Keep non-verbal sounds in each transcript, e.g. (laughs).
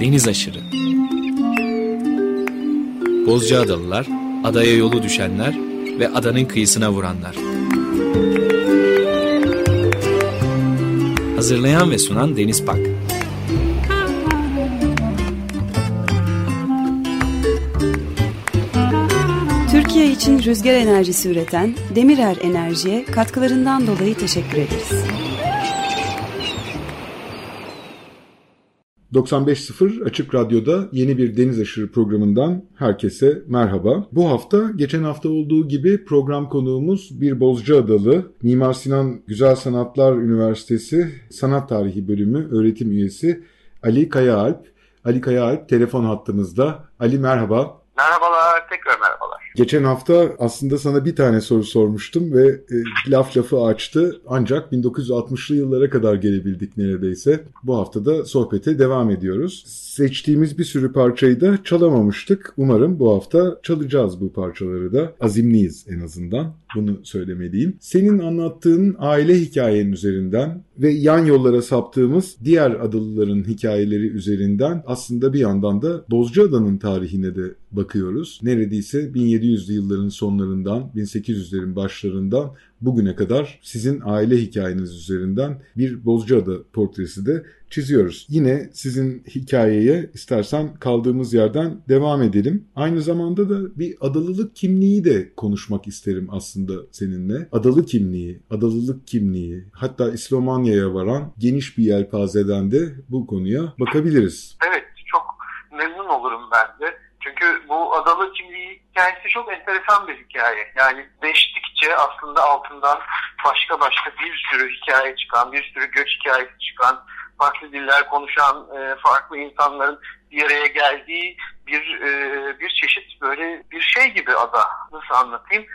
Deniz aşırı. Bozcaadalılar, adaya yolu düşenler ve adanın kıyısına vuranlar. Hazırlayan ve sunan Deniz Pak. Türkiye için rüzgar enerjisi üreten Demirer Enerji'ye katkılarından dolayı teşekkür ederiz. 95.0 Açık Radyo'da yeni bir Deniz Aşırı programından herkese merhaba. Bu hafta geçen hafta olduğu gibi program konuğumuz bir Bozcaadalı, Mimar Sinan Güzel Sanatlar Üniversitesi Sanat Tarihi Bölümü öğretim üyesi Ali Kayaalp. Ali Kayaalp telefon hattımızda. Ali merhaba. Merhabalar, tekrar merhabalar. Geçen hafta aslında sana bir tane soru sormuştum ve e, laf lafı açtı. Ancak 1960'lı yıllara kadar gelebildik neredeyse. Bu hafta da sohbete devam ediyoruz. Seçtiğimiz bir sürü parçayı da çalamamıştık. Umarım bu hafta çalacağız bu parçaları da. Azimliyiz en azından. Bunu söylemeliyim. Senin anlattığın aile hikayenin üzerinden ve yan yollara saptığımız diğer adalıların hikayeleri üzerinden aslında bir yandan da Bozcaada'nın tarihine de bakıyoruz. Neredeyse 1700'lü yılların sonlarından, 1800'lerin başlarından bugüne kadar sizin aile hikayeniz üzerinden bir Bozcaada portresi de çiziyoruz. Yine sizin hikayeye istersen kaldığımız yerden devam edelim. Aynı zamanda da bir adalılık kimliği de konuşmak isterim aslında seninle. Adalı kimliği, adalılık kimliği, hatta İslomanya'ya varan geniş bir yelpazeden de bu konuya bakabiliriz. Evet, çok memnun olurum ben de. Çünkü bu adalı kimliği hikayesi çok enteresan bir hikaye. Yani değiştikçe aslında altından başka başka bir sürü hikaye çıkan, bir sürü göç hikayesi çıkan, farklı diller konuşan e, farklı insanların bir araya geldiği bir e, bir çeşit böyle bir şey gibi ada. Nasıl anlatayım?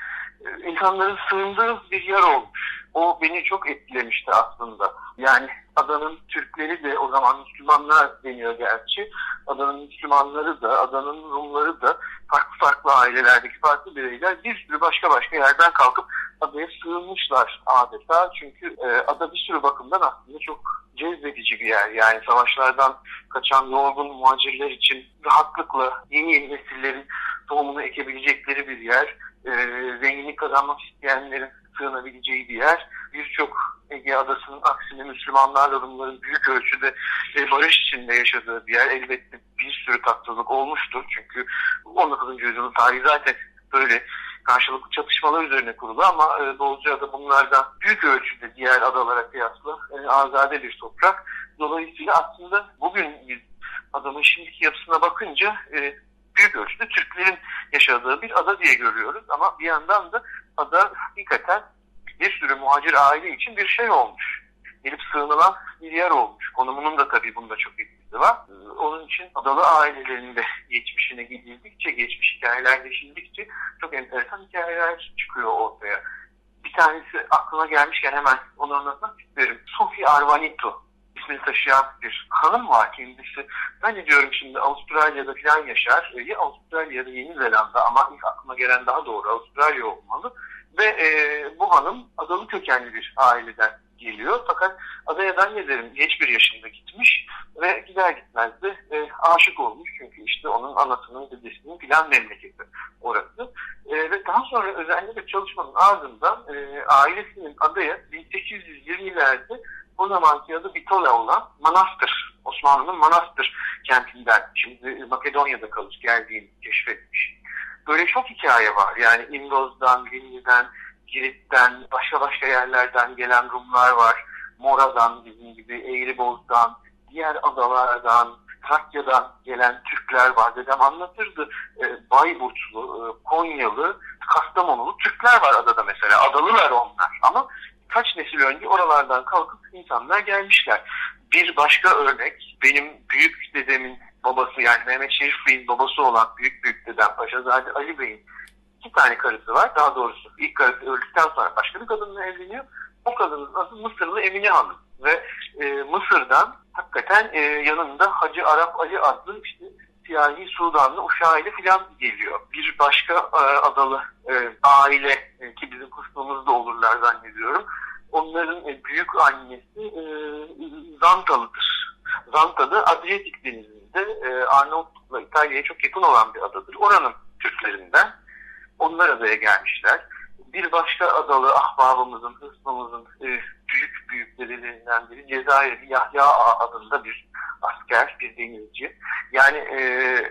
E, insanların sığındığı bir yer olmuş. O beni çok etkilemişti aslında. Yani adanın Türkleri de o zaman Müslümanlar deniyor gerçi. Adanın Müslümanları da, adanın Rumları da farklı farklı ailelerdeki farklı bireyler bir sürü başka başka yerden kalkıp adaya sığınmışlar adeta. Çünkü e, ada bir sürü bakımdan aslında çok cezbedici bir yer. Yani savaşlardan kaçan yorgun muhacirler için rahatlıkla yeni yeni nesillerin tohumunu ekebilecekleri bir yer. E, zenginlik kazanmak isteyenlerin sığınabileceği bir yer. Birçok Ege Adası'nın aksine Müslümanlarla Rumların büyük ölçüde e, barış içinde yaşadığı bir yer. Elbette bir sürü tatlılık olmuştur. Çünkü 19. yüzyılın tarihi zaten böyle karşılıklı çatışmalar üzerine kurulu ama e, Bozcaada bunlardan büyük ölçüde diğer adalara kıyasla e, azade bir toprak. Dolayısıyla aslında bugün biz adamın şimdiki yapısına bakınca e, büyük ölçüde Türklerin yaşadığı bir ada diye görüyoruz. Ama bir yandan da ada hakikaten bir sürü muhacir aile için bir şey olmuş. Gelip sığınılan bir yer olmuş. Konumunun da tabii bunda çok etkisi var. Onun için adalı ailelerin de geçmişine gidildikçe, geçmiş hikayeler geçildikçe çok enteresan hikayeler çıkıyor ortaya. Bir tanesi aklıma gelmişken hemen onu anlatmak isterim. Sophie Arvanito ismini taşıyan bir hanım var kendisi. Ben de diyorum şimdi Avustralya'da falan yaşar. Ya Avustralya'da Yeni Zelanda ama ilk aklıma gelen daha doğru Avustralya olmalı. Ve e, bu hanım adalı kökenli bir aileden geliyor. Fakat adaya zannederim geç bir yaşında gitmiş ve gider gitmez de e, aşık olmuş. Çünkü işte onun anasının dedesinin filan memleketi orası. E, ve daha sonra özellikle çalışmanın ardından e, ailesinin adaya 1820'lerde o zamanki adı Bitola olan Manastır, Osmanlı'nın Manastır kentinden, şimdi Makedonya'da kalış geldiğini keşfetmiş. Böyle çok hikaye var. Yani İndoz'dan, Gilli'den, Girit'ten, başka başka yerlerden gelen Rumlar var. Mora'dan, bizim gibi Eğriboz'dan, diğer adalardan, Trakya'dan gelen Türkler var. Dedem anlatırdı. E, Bayburtlu, e, Konyalı, Kastamonulu Türkler var adada mesela. Adalılar onlar. Ama kaç nesil önce oralardan kalkıp insanlar gelmişler. Bir başka örnek benim büyük dedemin babası yani Mehmet Şerif Bey'in babası olan büyük büyük dedem Paşazade Ali Bey'in iki tane karısı var. Daha doğrusu ilk karısı öldükten sonra başka bir kadınla evleniyor. O kadının adı Mısırlı Emine Hanım. Ve e, Mısır'dan hakikaten e, yanında Hacı Arap Ali adlı işte siyahi Sudanlı uşağıyla filan geliyor. Bir başka e, adalı e, aile e, ki bizim kısmımızda olurlar zannediyorum. Onların e, büyük annesi e, Zantalı'dır. Zanta'da Adriyatik Denizi'nde de e, Arnavutluk'la İtalya'ya çok yakın olan bir adadır. Oranın Türklerinden. Onlar adaya gelmişler. Bir başka adalı ahbabımızın, hısmımızın e, büyük büyüklerinden biri Cezayir Yahya adında bir asker, bir denizci. Yani e,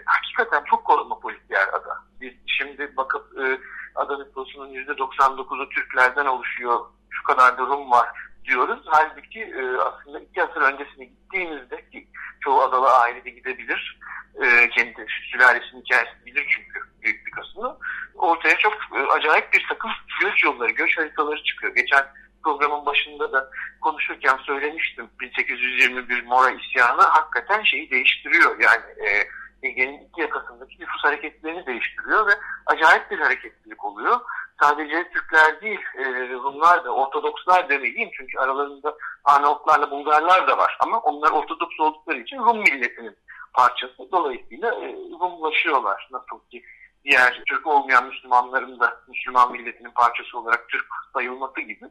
hakikaten çok kozmopolit bir yer ada. Biz şimdi bakıp e, ada nüfusunun %99'u Türklerden oluşuyor, şu kadar durum var diyoruz. Halbuki e, aslında iki asır öncesine gittiğimizde ki çoğu adalı aile de gidebilir. E, kendi sülalesinin hikayesini bilir çünkü büyük bir kısmı. Ortaya çok e, acayip bir takım göç yolları, göç haritaları çıkıyor. Geçen programın başında da konuşurken söylemiştim. 1821 Mora isyanı hakikaten şeyi değiştiriyor. Yani e, Ege'nin iki yakasındaki nüfus hareketlerini değiştiriyor ve acayip bir hareketlilik oluyor. Sadece Türkler değil, e, Rumlar da, Ortodokslar demeyeyim çünkü aralarında Arnavutlarla Bulgarlar da var. Ama onlar Ortodoks oldukları için Rum milletinin parçası. Dolayısıyla e, Rumlaşıyorlar. Nasıl ki diğer Türk olmayan Müslümanların da Müslüman milletinin parçası olarak Türk sayılması gibi.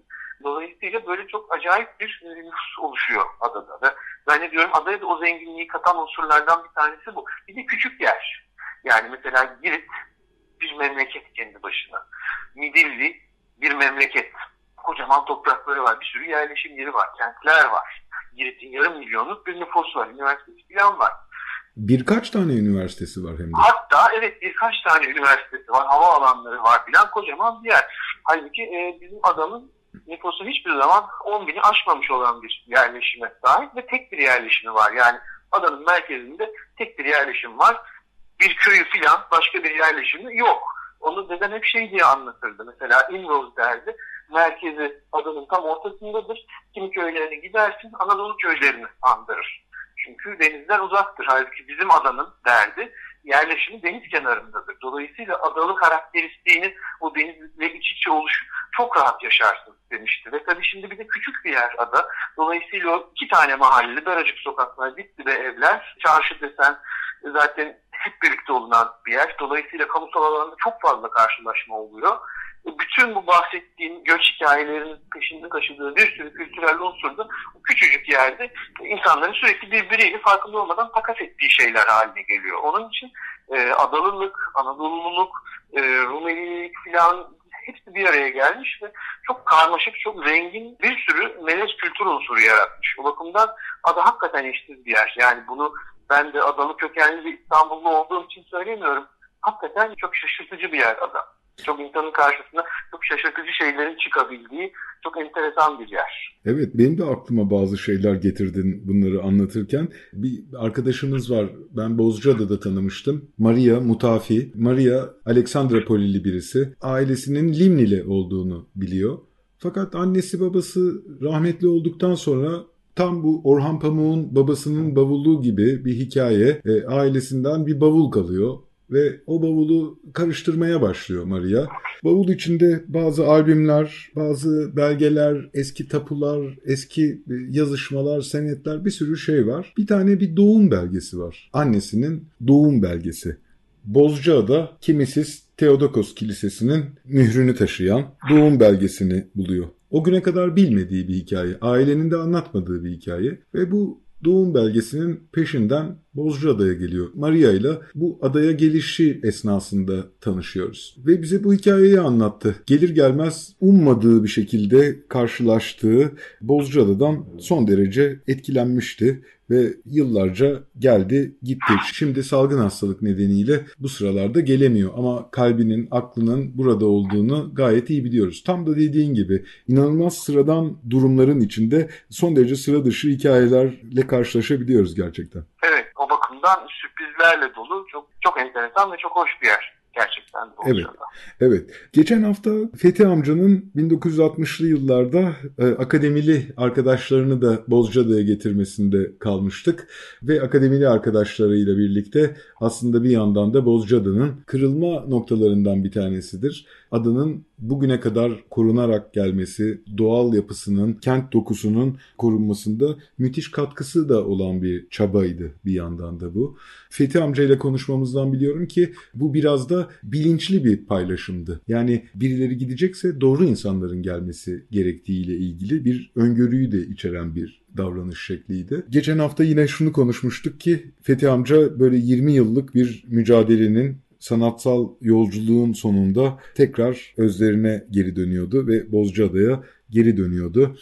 Dolayısıyla böyle çok acayip bir nüfus oluşuyor adada. Ve zannediyorum adaya da o zenginliği katan unsurlardan bir tanesi bu. Bir de küçük yer. Yani mesela Girit bir memleket kendi başına. Midilli bir memleket. Kocaman toprakları var. Bir sürü yerleşim yeri var. Kentler var. Girit'in yarım milyonluk bir nüfus var. Üniversitesi falan var. Birkaç tane üniversitesi var hem de. Hatta evet birkaç tane üniversitesi var. Hava alanları var filan. Kocaman bir yer. Halbuki e, bizim adamın nüfusu hiçbir zaman 10 bini aşmamış olan bir yerleşime sahip ve tek bir yerleşimi var. Yani adanın merkezinde tek bir yerleşim var. Bir köyü filan başka bir yerleşimi yok. Onu deden hep şey diye anlatırdı. Mesela Inrose derdi. Merkezi adanın tam ortasındadır. Kimi köylerine gidersin Anadolu köylerini andırır. Çünkü denizden uzaktır. Halbuki bizim adanın derdi yerleşimi deniz kenarındadır. Dolayısıyla adalı karakteristiğini o denizle iç içe oluş çok rahat yaşarsın demişti. Ve tabii şimdi bir de küçük bir yer ada. Dolayısıyla o iki tane mahalleli, daracık sokaklar, dip dibe evler, çarşı desen zaten hep birlikte olunan bir yer. Dolayısıyla kamusal alanda çok fazla karşılaşma oluyor. Bütün bu bahsettiğim göç hikayelerinin peşinde taşıdığı bir sürü kültürel unsur da bu küçücük yerde insanların sürekli birbiriyle farkında olmadan takas ettiği şeyler haline geliyor. Onun için e, adalılık, Anadolululuk, e, Rumelilik filan hepsi bir araya gelmiş ve çok karmaşık, çok zengin bir sürü melez kültür unsuru yaratmış. O bakımdan ada hakikaten eşsiz bir yer. Yani bunu ben de adalı kökenli bir İstanbullu olduğum için söylemiyorum. Hakikaten çok şaşırtıcı bir yer ada. Çok insanın karşısına çok şaşırtıcı şeylerin çıkabildiği çok enteresan bir yer. Evet benim de aklıma bazı şeyler getirdin bunları anlatırken. Bir arkadaşımız var ben Bozcaada'da tanımıştım. Maria Mutafi. Maria Aleksandropolili birisi. Ailesinin Limnili olduğunu biliyor. Fakat annesi babası rahmetli olduktan sonra tam bu Orhan Pamuk'un babasının bavulu gibi bir hikaye e, ailesinden bir bavul kalıyor ve o bavulu karıştırmaya başlıyor Maria. Bavul içinde bazı albümler, bazı belgeler, eski tapular, eski yazışmalar, senetler bir sürü şey var. Bir tane bir doğum belgesi var. Annesinin doğum belgesi. Bozcaada kimisiz Theodokos Kilisesi'nin mührünü taşıyan doğum belgesini buluyor. O güne kadar bilmediği bir hikaye, ailenin de anlatmadığı bir hikaye ve bu doğum belgesinin peşinden Bozcaada'ya geliyor. Maria ile bu adaya gelişi esnasında tanışıyoruz. Ve bize bu hikayeyi anlattı. Gelir gelmez ummadığı bir şekilde karşılaştığı Bozcaada'dan son derece etkilenmişti ve yıllarca geldi gitti. Şimdi salgın hastalık nedeniyle bu sıralarda gelemiyor ama kalbinin, aklının burada olduğunu gayet iyi biliyoruz. Tam da dediğin gibi inanılmaz sıradan durumların içinde son derece sıra dışı hikayelerle karşılaşabiliyoruz gerçekten. Evet sürprizlerle dolu çok çok enteresan ve çok hoş bir yer gerçekten Evet. Evet. Geçen hafta Fethi amcanın 1960'lı yıllarda e, akademili arkadaşlarını da Bozcaada'ya getirmesinde kalmıştık ve akademili arkadaşlarıyla birlikte aslında bir yandan da Bozcaada'nın kırılma noktalarından bir tanesidir. Adının bugüne kadar korunarak gelmesi, doğal yapısının, kent dokusunun korunmasında müthiş katkısı da olan bir çabaydı bir yandan da bu. Fethi amca ile konuşmamızdan biliyorum ki bu biraz da bilinçli bir paylaşımdı. Yani birileri gidecekse doğru insanların gelmesi gerektiğiyle ilgili bir öngörüyü de içeren bir davranış şekliydi. Geçen hafta yine şunu konuşmuştuk ki Fethi amca böyle 20 yıllık bir mücadelenin sanatsal yolculuğun sonunda tekrar özlerine geri dönüyordu ve Bozcaada'ya geri dönüyordu.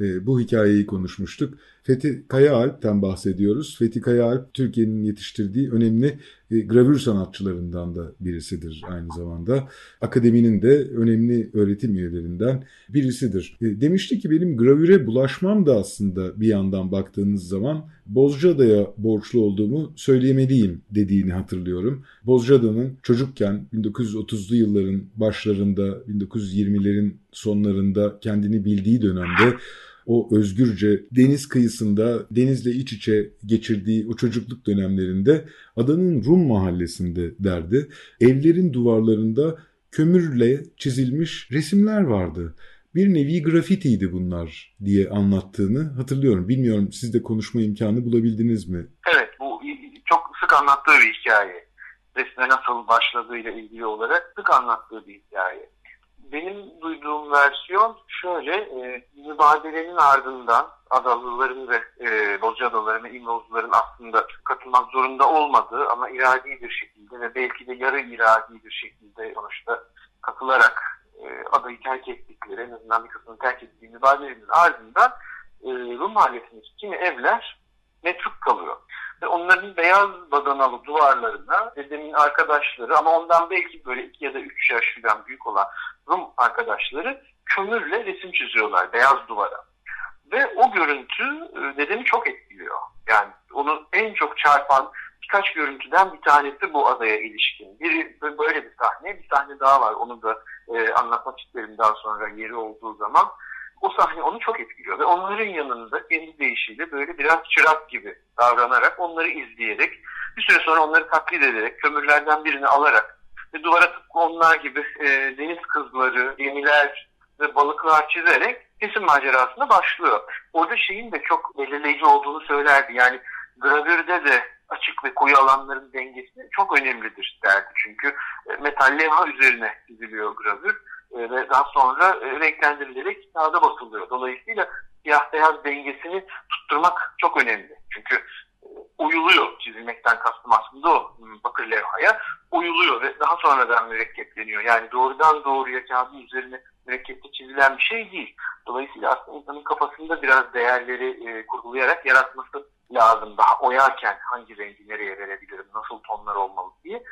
E, bu hikayeyi konuşmuştuk. Fethi Kayaalp'ten bahsediyoruz. Fethi Kayaalp Türkiye'nin yetiştirdiği önemli e, gravür sanatçılarından da birisidir aynı zamanda. Akademinin de önemli öğretim üyelerinden birisidir. E, demişti ki benim gravüre bulaşmam da aslında bir yandan baktığınız zaman Bozcaada'ya borçlu olduğumu söyleyemeliyim dediğini hatırlıyorum. Bozcaada'nın çocukken 1930'lu yılların başlarında 1920'lerin sonlarında kendini bildiği dönemde o özgürce deniz kıyısında denizle iç içe geçirdiği o çocukluk dönemlerinde adanın Rum mahallesinde derdi. Evlerin duvarlarında kömürle çizilmiş resimler vardı. Bir nevi grafitiydi bunlar diye anlattığını hatırlıyorum. Bilmiyorum siz de konuşma imkanı bulabildiniz mi? Evet bu çok sık anlattığı bir hikaye. Resme nasıl başladığıyla ilgili olarak sık anlattığı bir hikaye benim duyduğum versiyon şöyle, e, mübadelenin ardından Adalıların ve e, Bozcaadalıların ve İmrozluların aslında katılmak zorunda olmadığı ama iradi bir şekilde ve belki de yarı iradi bir şekilde sonuçta katılarak e, adayı terk ettikleri, en azından bir kısmını terk ettiği mübadelenin ardından e, Rum mahallesindeki kimi evler metruk kalıyor. Ve onların beyaz badanalı duvarlarına dedemin arkadaşları ama ondan belki böyle iki ya da üç yaş falan büyük olan Rum arkadaşları kömürle resim çiziyorlar beyaz duvara. Ve o görüntü e, dedemi çok etkiliyor. Yani onu en çok çarpan birkaç görüntüden bir tanesi bu adaya ilişkin. Biri böyle bir sahne, bir sahne daha var. Onu da e, anlatmak isterim daha sonra yeri olduğu zaman o sahne onu çok etkiliyor ve onların yanında kendi deyişiyle böyle biraz çırak gibi davranarak onları izleyerek bir süre sonra onları taklit ederek kömürlerden birini alarak ve duvara tıpkı onlar gibi e, deniz kızları, gemiler ve balıklar çizerek kesim macerasına başlıyor. Orada şeyin de çok belirleyici olduğunu söylerdi. Yani gravürde de açık ve koyu alanların dengesi çok önemlidir derdi. Çünkü e, metal levha üzerine çiziliyor gravür e, ve daha sonra e, renklendirilerek kağıda basılıyor. Dolayısıyla siyah beyaz dengesini tutturmak çok önemli. Çünkü uyuluyor çizilmekten kastım aslında o hmm, bakır levhaya uyuluyor ve daha sonradan mürekkepleniyor. Yani doğrudan doğruya kağıdın üzerine mürekkepte çizilen bir şey değil. Dolayısıyla aslında insanın kafasında biraz değerleri e, kurgulayarak yaratması lazım. Daha oyarken hangi rengi nereye verebilirim, nasıl tonlar olmalı diye.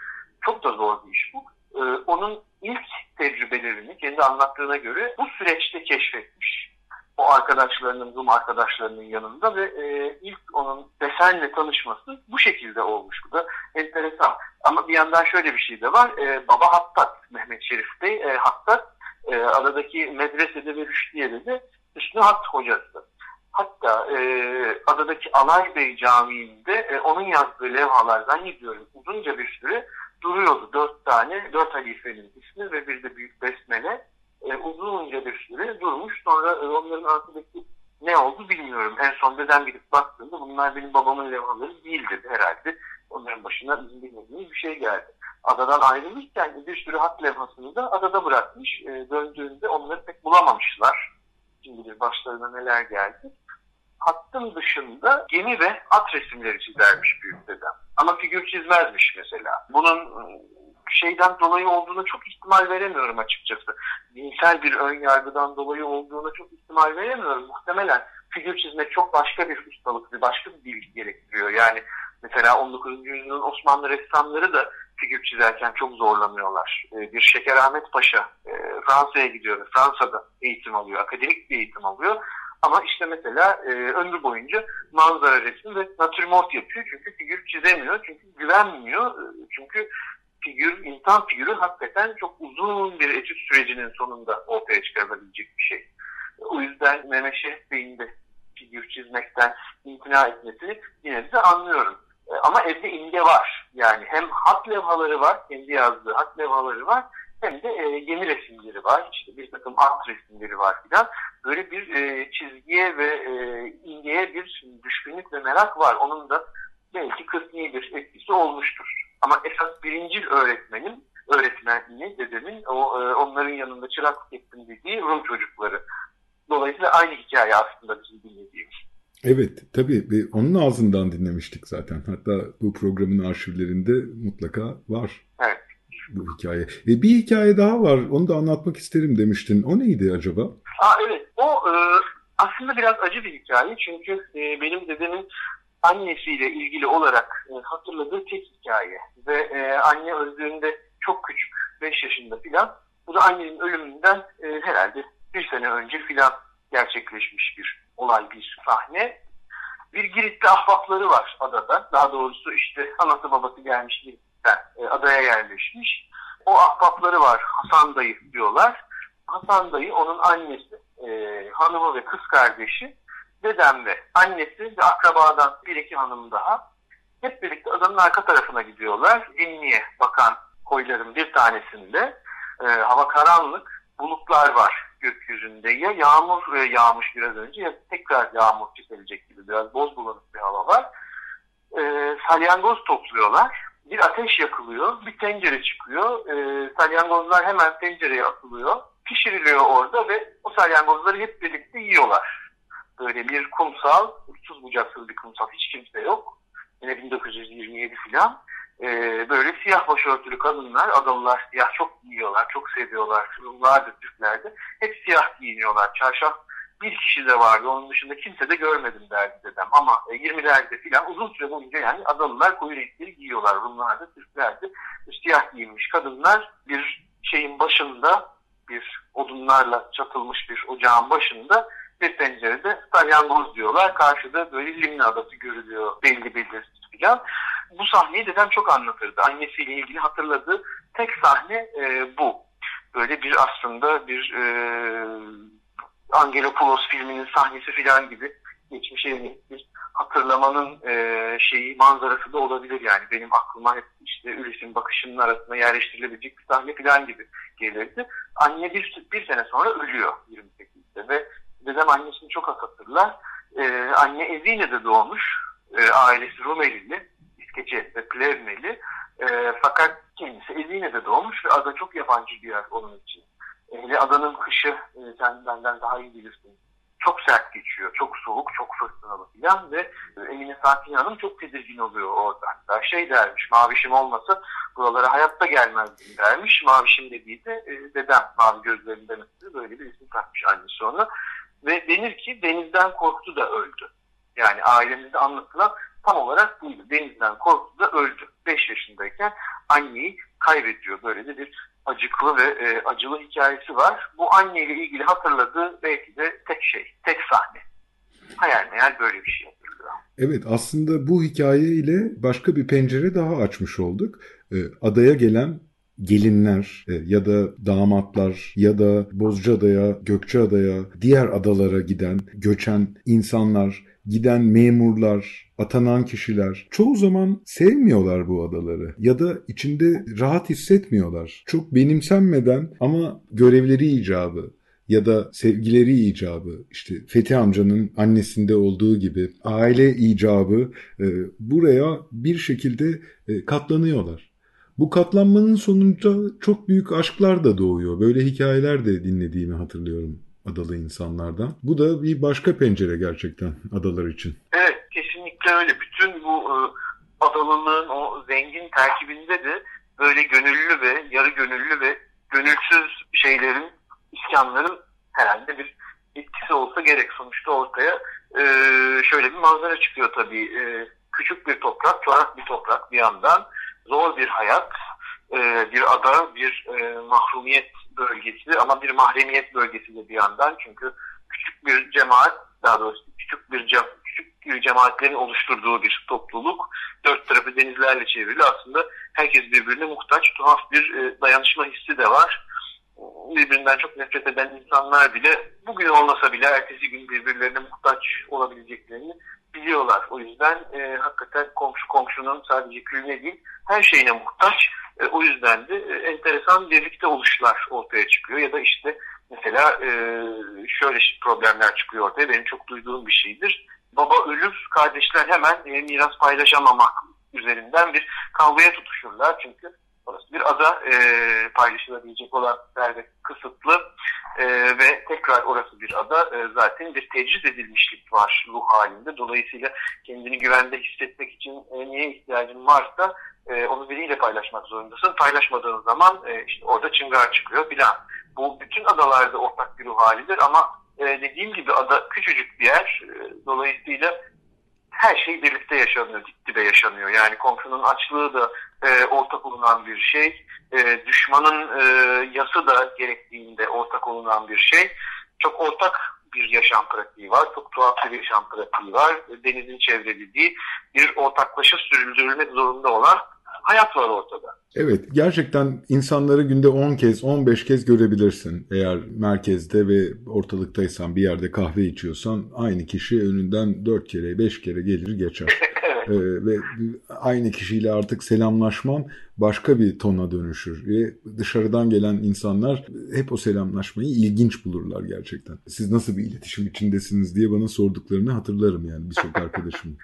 Çok da zor bir iş bu. E, onun ilk tecrübelerini kendi anlattığına göre bu süreçte keşfetmiş. O arkadaşlarının, Rum arkadaşlarının yanında ve e, ilk onun desenle tanışması bu şekilde olmuş. Bu da enteresan. Ama bir yandan şöyle bir şey de var. E, Baba Hattat, Mehmet Şerif Bey e, Hattat, e, aradaki medresede ve Rüşdiye'de de Hüsnü Hat hocası. Hatta e, adadaki Alay Bey Camii'nde e, onun yazdığı levhalar zannediyorum uzunca bir süre duruyordu. Dört tane, dört halifenin ismi ve bir de büyük besmele e, uzunca bir süre durmuş. Sonra e, onların arkadaki ne oldu bilmiyorum. En son dedem gidip baktığında bunlar benim babamın levhaları değil dedi herhalde. Onların başına bizim bilmediğimiz bir şey geldi. Adadan ayrılırken bir sürü hat levhasını da adada bırakmış. E, döndüğünde onları pek bulamamışlar. Şimdi başlarına neler geldi. Hattın dışında gemi ve at resimleri çizermiş büyük dedem. Ama figür çizmezmiş mesela. Bunun ıı, şeyden dolayı olduğunu çok ihtimal veremiyorum açıkçası. Dinsel bir ön yargıdan dolayı olduğunu çok ihtimal veremiyorum. Muhtemelen figür çizmek çok başka bir ustalık, bir başka bir bilgi gerektiriyor. Yani mesela 19. yüzyılın Osmanlı ressamları da figür çizerken çok zorlanıyorlar. Ee, bir Şekerahmet Paşa e, Fransa'ya gidiyor, Fransa'da eğitim alıyor, akademik bir eğitim alıyor ama işte mesela e, ömrü boyunca manzara resmi ve natürmort yapıyor. Çünkü figür çizemiyor. Çünkü güvenmiyor. E, çünkü figür, insan figürü hakikaten çok uzun bir etüt sürecinin sonunda ortaya çıkarılabilecek bir şey. O yüzden Mehmet Şerif Bey'in de figür çizmekten imtina etmesini yine de anlıyorum. E, ama evde imge var. Yani hem hat levhaları var, kendi yazdığı hat levhaları var hem de e, gemi resimleri var. İşte bir takım at resimleri var filan. Böyle bir e, çizgiye ve e, imgeye bir düşkünlük ve merak var. Onun da belki kısmi bir etkisi olmuştur. Ama esas birincil öğretmenim öğretmenliği dedemin o e, onların yanında çıraklık ettim dediği Rum çocukları. Dolayısıyla aynı hikaye aslında bizim dinlediğimiz. Evet tabii onun ağzından dinlemiştik zaten. Hatta bu programın arşivlerinde mutlaka var. Evet. Bu hikaye. Ve bir hikaye daha var. Onu da anlatmak isterim demiştin. O neydi acaba? Aa, evet. O e, aslında biraz acı bir hikaye. Çünkü e, benim dedemin annesiyle ilgili olarak e, hatırladığı tek hikaye. Ve e, anne öldüğünde çok küçük, 5 yaşında filan. Bu da annenin ölümünden e, herhalde bir sene önce filan gerçekleşmiş bir olay, bir sahne. Bir Girit'te ahbapları var adada. Daha doğrusu işte anası babası gelmiş Girit'ten e, adaya yerleşmiş. O ahbapları var Hasan dayı diyorlar. Hasan dayı onun annesi, e, hanımı ve kız kardeşi, dedem ve annesi ve akrabadan bir iki hanım daha hep birlikte adanın arka tarafına gidiyorlar. Dinliye bakan koyların bir tanesinde e, hava karanlık, bulutlar var gökyüzünde. Ya yağmur e, yağmış biraz önce ya tekrar yağmur çiselecek gibi biraz boz bulanık bir hava var. E, salyangoz topluyorlar. Bir ateş yakılıyor, bir tencere çıkıyor. E, salyangozlar hemen tencereye atılıyor. Pişiriliyor orada ve o salyangozları hep birlikte yiyorlar. Böyle bir kumsal, uçsuz bucaksız bir kumsal, hiç kimse yok. Yine 1927 filan e, böyle siyah başörtülü kadınlar, adalılar siyah çok giyiyorlar, çok seviyorlar. Rumlar da Türkler de hep siyah giyiniyorlar. Çarşaf bir kişi de vardı. Onun dışında kimse de görmedim derdi dedem. Ama e, 20'lerde filan uzun süre boyunca yani adalılar koyu renkleri giyiyorlar. Rumlar da Türkler de siyah giyinmiş kadınlar bir şeyin başında bir odunlarla çatılmış bir ocağın başında bir pencerede salyangoz diyorlar. Karşıda böyle Limni Adası görülüyor belli belirsiz filan bu sahneyi dedem çok anlatırdı. Annesiyle ilgili hatırladığı tek sahne e, bu. Böyle bir aslında bir e, Angelopoulos filminin sahnesi filan gibi geçmişe bir hatırlamanın e, şeyi manzarası da olabilir yani. Benim aklıma hep işte Ulysses'in bakışının arasında yerleştirilebilecek bir sahne filan gibi gelirdi. Anne bir, bir sene sonra ölüyor 28'de ve dedem annesini çok hatırlar. E, anne Ezine'de doğmuş. E, ailesi Rumelili İskeçe ve Plevneli. E, fakat kendisi Ezine'de doğmuş ve ada çok yabancı bir yer onun için. Hele adanın kışı e, sen benden daha iyi bilirsin. Çok sert geçiyor, çok soğuk, çok fırtınalı filan ve e, Emine Sakin Hanım çok tedirgin oluyor orada. Hatta şey dermiş, mavişim olmasa buralara hayatta gelmezdim dermiş. Mavişim dediği de e, dedem, mavi gözlerinde mesela böyle bir isim takmış annesi ona. Ve denir ki denizden korktu da öldü. Yani ailemizde anlatılan tam olarak buydu. Denizden korktu da öldü. 5 yaşındayken anneyi kaybediyor. Böyle de bir acıklı ve e, acılı hikayesi var. Bu anneyle ilgili hatırladığı belki de tek şey, tek sahne. Hayal meyal böyle bir şey hatırlıyor. Evet aslında bu hikaye ile başka bir pencere daha açmış olduk. E, adaya gelen gelinler e, ya da damatlar ya da Bozcaada'ya, Gökçeada'ya, diğer adalara giden, göçen insanlar, giden memurlar, atanan kişiler çoğu zaman sevmiyorlar bu adaları ya da içinde rahat hissetmiyorlar. Çok benimsenmeden ama görevleri icabı ya da sevgileri icabı işte Fethi amcanın annesinde olduğu gibi aile icabı e, buraya bir şekilde e, katlanıyorlar. Bu katlanmanın sonunda çok büyük aşklar da doğuyor. Böyle hikayeler de dinlediğimi hatırlıyorum adalı insanlardan. Bu da bir başka pencere gerçekten adalar için. Evet kesinlikle öyle. Bütün bu e, adalılığın o zengin terkibinde de böyle gönüllü ve yarı gönüllü ve gönülsüz şeylerin, iskanların herhalde bir etkisi olsa gerek. Sonuçta ortaya e, şöyle bir manzara çıkıyor tabii. E, küçük bir toprak, çorak bir toprak bir yandan. Zor bir hayat, e, bir ada, bir e, mahrumiyet bölgesi ama bir mahremiyet bölgesi de bir yandan. Çünkü küçük bir cemaat, daha doğrusu küçük bir cem, küçük bir cemaatlerin oluşturduğu bir topluluk. Dört tarafı denizlerle çevrili. Aslında herkes birbirine muhtaç, tuhaf bir e, dayanışma hissi de var. Birbirinden çok nefret eden insanlar bile bugün olmasa bile ertesi gün birbirlerine muhtaç olabileceklerini biliyorlar. O yüzden e, hakikaten komşu komşunun sadece külüne değil her şeyine muhtaç. E, o yüzden de e, enteresan birlikte oluşlar ortaya çıkıyor. Ya da işte mesela e, şöyle problemler çıkıyor ortaya. Benim çok duyduğum bir şeydir. Baba ölür, kardeşler hemen e, miras paylaşamamak üzerinden bir kavgaya tutuşurlar. Çünkü Orası bir ada e, paylaşılabilecek olan servet kısıtlı e, ve tekrar orası bir ada e, zaten bir tecriz edilmişlik var ruh halinde. Dolayısıyla kendini güvende hissetmek için e, niye ihtiyacın varsa e, onu biriyle paylaşmak zorundasın. Paylaşmadığın zaman e, işte orada çıngar çıkıyor filan. Bu bütün adalarda ortak bir ruh halidir ama e, dediğim gibi ada küçücük bir yer. E, dolayısıyla her şey birlikte yaşanıyor, dip yaşanıyor. Yani komşunun açlığı da e, ortak olunan bir şey. E, düşmanın e, yası da gerektiğinde ortak olunan bir şey. Çok ortak bir yaşam pratiği var. Çok tuhaf bir yaşam pratiği var. Denizin çevrelediği bir ortaklaşa sürdürülmek zorunda olan hayat var ortada. Evet, gerçekten insanları günde 10 kez, 15 kez görebilirsin. Eğer merkezde ve ortalıktaysan, bir yerde kahve içiyorsan aynı kişi önünden 4 kere, 5 kere gelir geçer. (laughs) evet. Ee, ve aynı kişiyle artık selamlaşman başka bir tona dönüşür. Ve dışarıdan gelen insanlar hep o selamlaşmayı ilginç bulurlar gerçekten. Siz nasıl bir iletişim içindesiniz diye bana sorduklarını hatırlarım yani birçok (laughs) arkadaşım.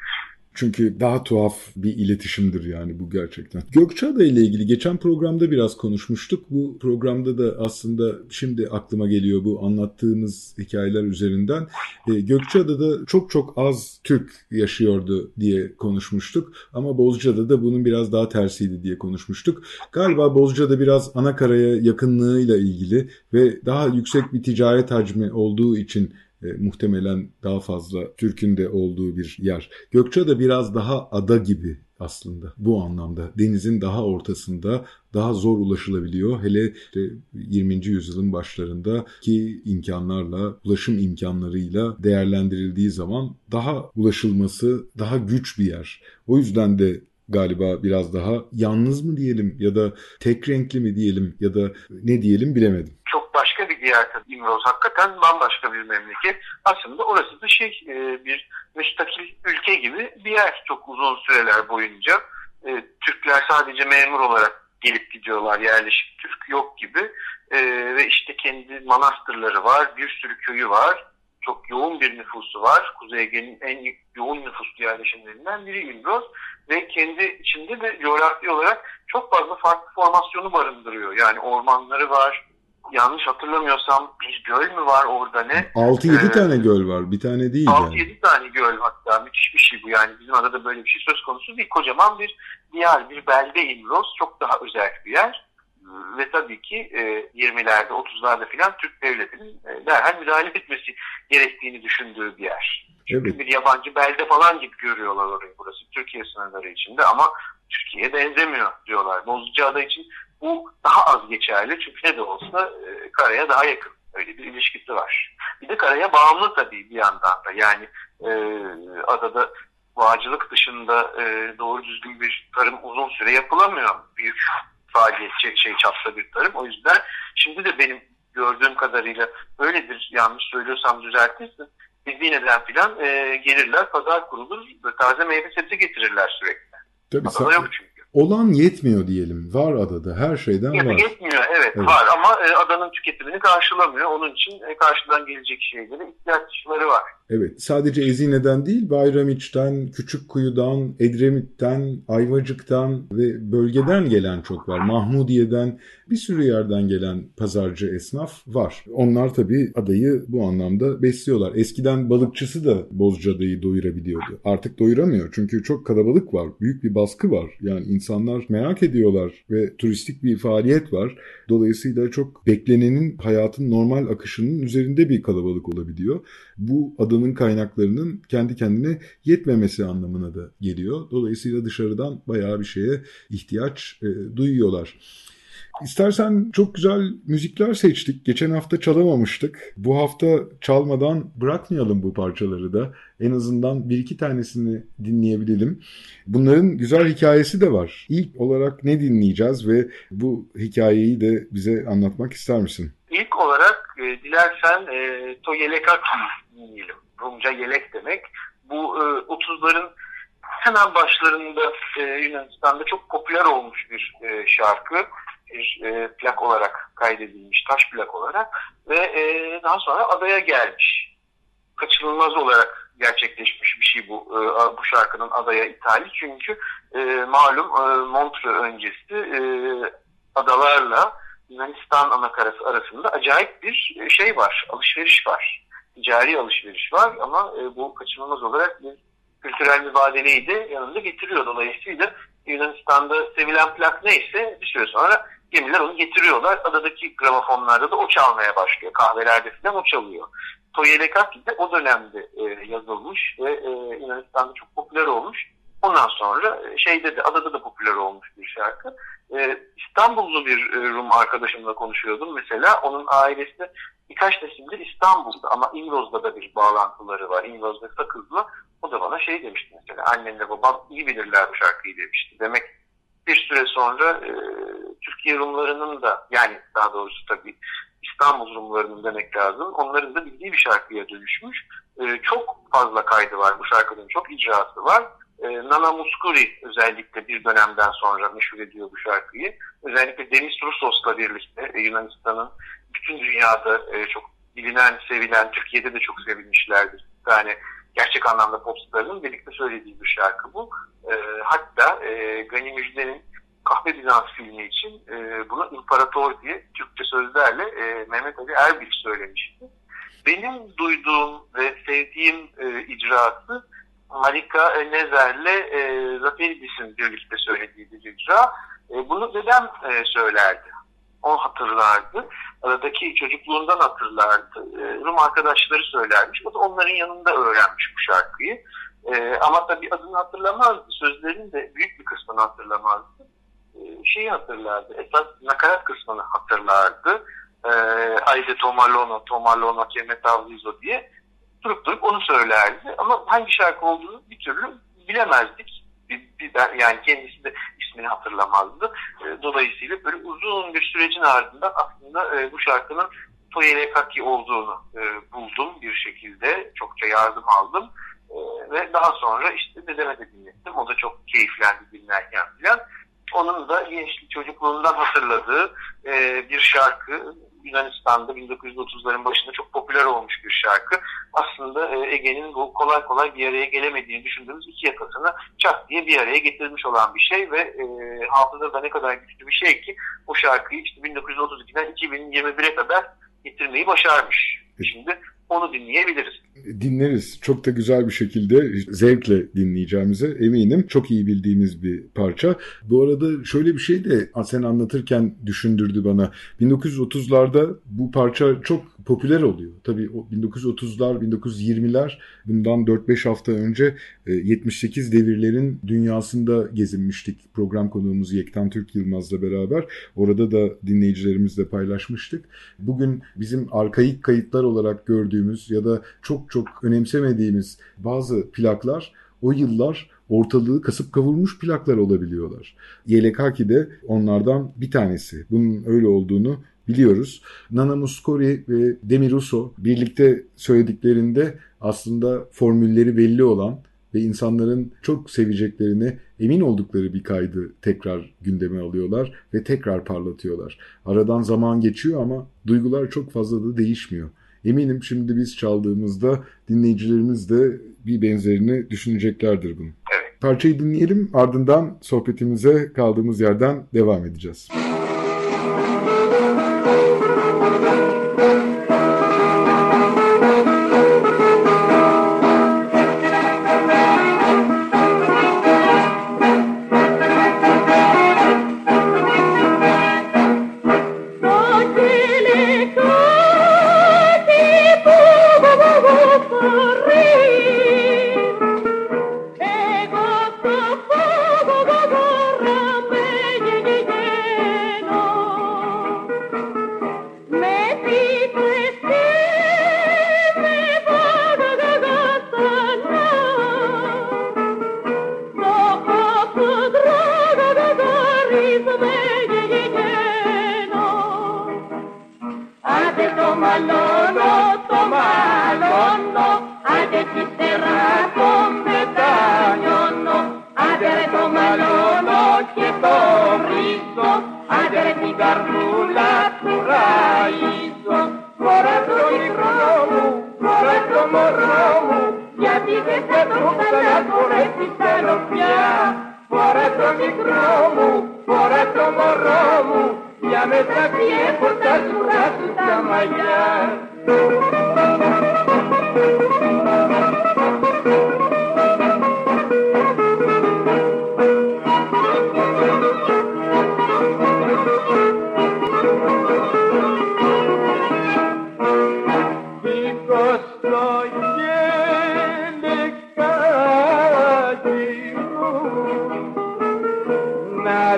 Çünkü daha tuhaf bir iletişimdir yani bu gerçekten. Gökçeada ile ilgili geçen programda biraz konuşmuştuk. Bu programda da aslında şimdi aklıma geliyor bu anlattığımız hikayeler üzerinden. E, Gökçeada'da çok çok az Türk yaşıyordu diye konuşmuştuk. Ama Bozcaada bunun biraz daha tersiydi diye konuşmuştuk. Galiba Bozcaada biraz anakaraya yakınlığıyla ilgili ve daha yüksek bir ticaret hacmi olduğu için e, muhtemelen daha fazla Türk'ün de olduğu bir yer. Gökçeada biraz daha ada gibi aslında bu anlamda. Denizin daha ortasında daha zor ulaşılabiliyor. Hele işte 20. yüzyılın başlarında ki imkanlarla, ulaşım imkanlarıyla değerlendirildiği zaman daha ulaşılması daha güç bir yer. O yüzden de galiba biraz daha yalnız mı diyelim ya da tek renkli mi diyelim ya da ne diyelim bilemedim. Çok başka tabii İmroz. Hakikaten bambaşka bir memleket. Aslında orası da şey e, bir müstakil ülke gibi bir yer çok uzun süreler boyunca. E, Türkler sadece memur olarak gelip gidiyorlar. Yerleşik Türk yok gibi. E, ve işte kendi manastırları var. Bir sürü köyü var. Çok yoğun bir nüfusu var. Kuzey Ege'nin en yoğun nüfuslu yerleşimlerinden biri İmroz. Ve kendi içinde de coğrafi olarak çok fazla farklı formasyonu barındırıyor. Yani ormanları var, yanlış hatırlamıyorsam bir göl mü var orada ne? 6-7 ee, tane göl var. Bir tane değil 6-7 yani. tane göl hatta. Müthiş bir şey bu yani. Bizim adada böyle bir şey söz konusu değil. Kocaman bir diyar, bir belde İmroz. Çok daha özel bir yer. Ve tabii ki e, 20'lerde, 30'larda filan Türk devletinin e, derhal müdahale etmesi gerektiğini düşündüğü bir yer. Çünkü evet. bir yabancı belde falan gibi görüyorlar orayı burası. Türkiye sınırları içinde ama Türkiye'ye benzemiyor diyorlar. Bozcaada için bu daha az geçerli çünkü ne de olsa e, karaya daha yakın. Öyle bir ilişkisi var. Bir de karaya bağımlı tabii bir yandan da. Yani e, adada bağcılık dışında e, doğru düzgün bir tarım uzun süre yapılamıyor. Büyük faaliyet şey, çapta bir tarım. O yüzden şimdi de benim gördüğüm kadarıyla öyledir. Yanlış söylüyorsam düzeltirsin. Bildiğineden filan e, gelirler, pazar kurulur, taze meyve sebze getirirler sürekli. Tabii, Adada yok çünkü olan yetmiyor diyelim. Var adada. Her şeyden var. Yetmiyor evet, evet. var ama e, adanın tüketimini karşılamıyor. Onun için e, karşıdan gelecek şeylere ihtiyaçları var. Evet sadece Ezine'den değil Bayramiç'ten, Küçükkuyu'dan, Edremit'ten, Ayvacık'tan ve bölgeden gelen çok var. Mahmudiye'den bir sürü yerden gelen pazarcı esnaf var. Onlar tabii adayı bu anlamda besliyorlar. Eskiden balıkçısı da Bozcaada'yı doyurabiliyordu. Artık doyuramıyor çünkü çok kalabalık var. Büyük bir baskı var. Yani insanlar merak ediyorlar ve turistik bir faaliyet var. Dolayısıyla çok beklenenin hayatın normal akışının üzerinde bir kalabalık olabiliyor. Bu adanın kaynaklarının kendi kendine yetmemesi anlamına da geliyor. Dolayısıyla dışarıdan bayağı bir şeye ihtiyaç e, duyuyorlar. İstersen çok güzel müzikler seçtik. Geçen hafta çalamamıştık. Bu hafta çalmadan bırakmayalım bu parçaları da. En azından bir iki tanesini dinleyebilelim. Bunların güzel hikayesi de var. İlk olarak ne dinleyeceğiz ve bu hikayeyi de bize anlatmak ister misin? İlk olarak e, dilersen e, To Yelekaki dinleyelim. Rumca yelek demek. Bu e, 30'ların hemen başlarında e, Yunanistan'da çok popüler olmuş bir e, şarkı bir e, plak olarak kaydedilmiş, taş plak olarak ve e, daha sonra adaya gelmiş. Kaçınılmaz olarak gerçekleşmiş bir şey bu e, bu şarkının adaya ithali. Çünkü e, malum e, Montreux öncesi e, adalarla Yunanistan anakarası arasında acayip bir şey var, alışveriş var. Ticari alışveriş var ama e, bu kaçınılmaz olarak bir kültürel mübadeleyi de yanında getiriyor. Dolayısıyla Yunanistan'da sevilen plak neyse bir süre sonra gemiler onu getiriyorlar. Adadaki gramofonlarda da o çalmaya başlıyor. Kahvelerde falan o çalıyor. Toyelekaki de o dönemde e, yazılmış ve e, Yunanistan'da çok popüler olmuş. Ondan sonra e, şeyde de adada da popüler olmuş bir şarkı. E, İstanbullu bir e, Rum arkadaşımla konuşuyordum mesela. Onun ailesi birkaç nesildir İstanbul'da ama İngiliz'de da bir bağlantıları var. İngiliz'de Sakız'la. O da bana şey demişti mesela. Annemle babam iyi bilirler bu şarkıyı demişti. Demek bir süre sonra e, Türkiye Rumlarının da yani daha doğrusu tabii İstanbul Rumlarının demek lazım. Onların da bildiği bir şarkıya dönüşmüş. E, çok fazla kaydı var bu şarkının çok icraatı var. E, Nana Muscuri özellikle bir dönemden sonra meşhur ediyor bu şarkıyı. Özellikle Demis Rusos'la birlikte e, Yunanistan'ın bütün dünyada e, çok bilinen, sevilen, Türkiye'de de çok sevilmişlerdir. Yani gerçek anlamda popstarının birlikte söylediği bir şarkı bu. E, hatta e, Gani Müjde'nin Kahve Bizans filmi için e, bunu İmparator diye Türkçe sözlerle Mehmet Ali Erbil söylemişti. Benim duyduğum ve sevdiğim icraatı Marika Nezer'le e, Zaferidis'in birlikte söylediği bir icra. E, bunu dedem e, söylerdi. O hatırlardı. Aradaki çocukluğundan hatırlardı. E, Rum arkadaşları söylermiş. O da onların yanında öğrenmiş bu şarkıyı. E, ama tabii adını hatırlamazdı. Sözlerin de büyük bir kısmını hatırlamazdı. E, şeyi hatırlardı. Esas nakarat kısmını hatırlardı. E, Ayde Tomalono, Tomalono, Kemetavlizo diye durup durup onu söylerdi. Ama hangi şarkı olduğunu bir türlü bilemezdik. Bir, bir, yani kendisi de ismini hatırlamazdı. E, dolayısıyla böyle uzun bir sürecin ardından aslında e, bu şarkının Toyele Kaki olduğunu e, buldum bir şekilde. Çokça yardım aldım. Ve daha sonra işte dedeme de dinlettim. O da çok keyiflendi dinlerken filan. Onun da gençlik çocukluğundan hatırladığı bir şarkı Yunanistan'da 1930'ların başında çok popüler olmuş bir şarkı. Aslında e, Ege'nin bu kolay kolay bir araya gelemediğini düşündüğümüz iki yakasını çat diye bir araya getirmiş olan bir şey ve e, hafızada ne kadar güçlü bir şey ki o şarkıyı işte 1932'den 2021'e kadar getirmeyi başarmış. Şimdi onu dinleyebiliriz. Dinleriz. Çok da güzel bir şekilde zevkle dinleyeceğimize eminim. Çok iyi bildiğimiz bir parça. Bu arada şöyle bir şey de sen anlatırken düşündürdü bana. 1930'larda bu parça çok popüler oluyor. Tabii 1930'lar, 1920'ler bundan 4-5 hafta önce 78 e, devirlerin dünyasında gezinmiştik. Program konuğumuz Yektan Türk Yılmaz'la beraber. Orada da dinleyicilerimizle paylaşmıştık. Bugün bizim arkaik kayıtlar olarak gördüğümüz ya da çok çok önemsemediğimiz bazı plaklar o yıllar ortalığı kasıp kavurmuş plaklar olabiliyorlar. Yelekaki de onlardan bir tanesi. Bunun öyle olduğunu biliyoruz. Nana Muscori ve Demi Russo birlikte söylediklerinde aslında formülleri belli olan ve insanların çok seveceklerine emin oldukları bir kaydı tekrar gündeme alıyorlar ve tekrar parlatıyorlar. Aradan zaman geçiyor ama duygular çok fazla da değişmiyor. Eminim şimdi biz çaldığımızda dinleyicilerimiz de bir benzerini düşüneceklerdir bunun. Evet. Parçayı dinleyelim ardından sohbetimize kaldığımız yerden devam edeceğiz. Müzik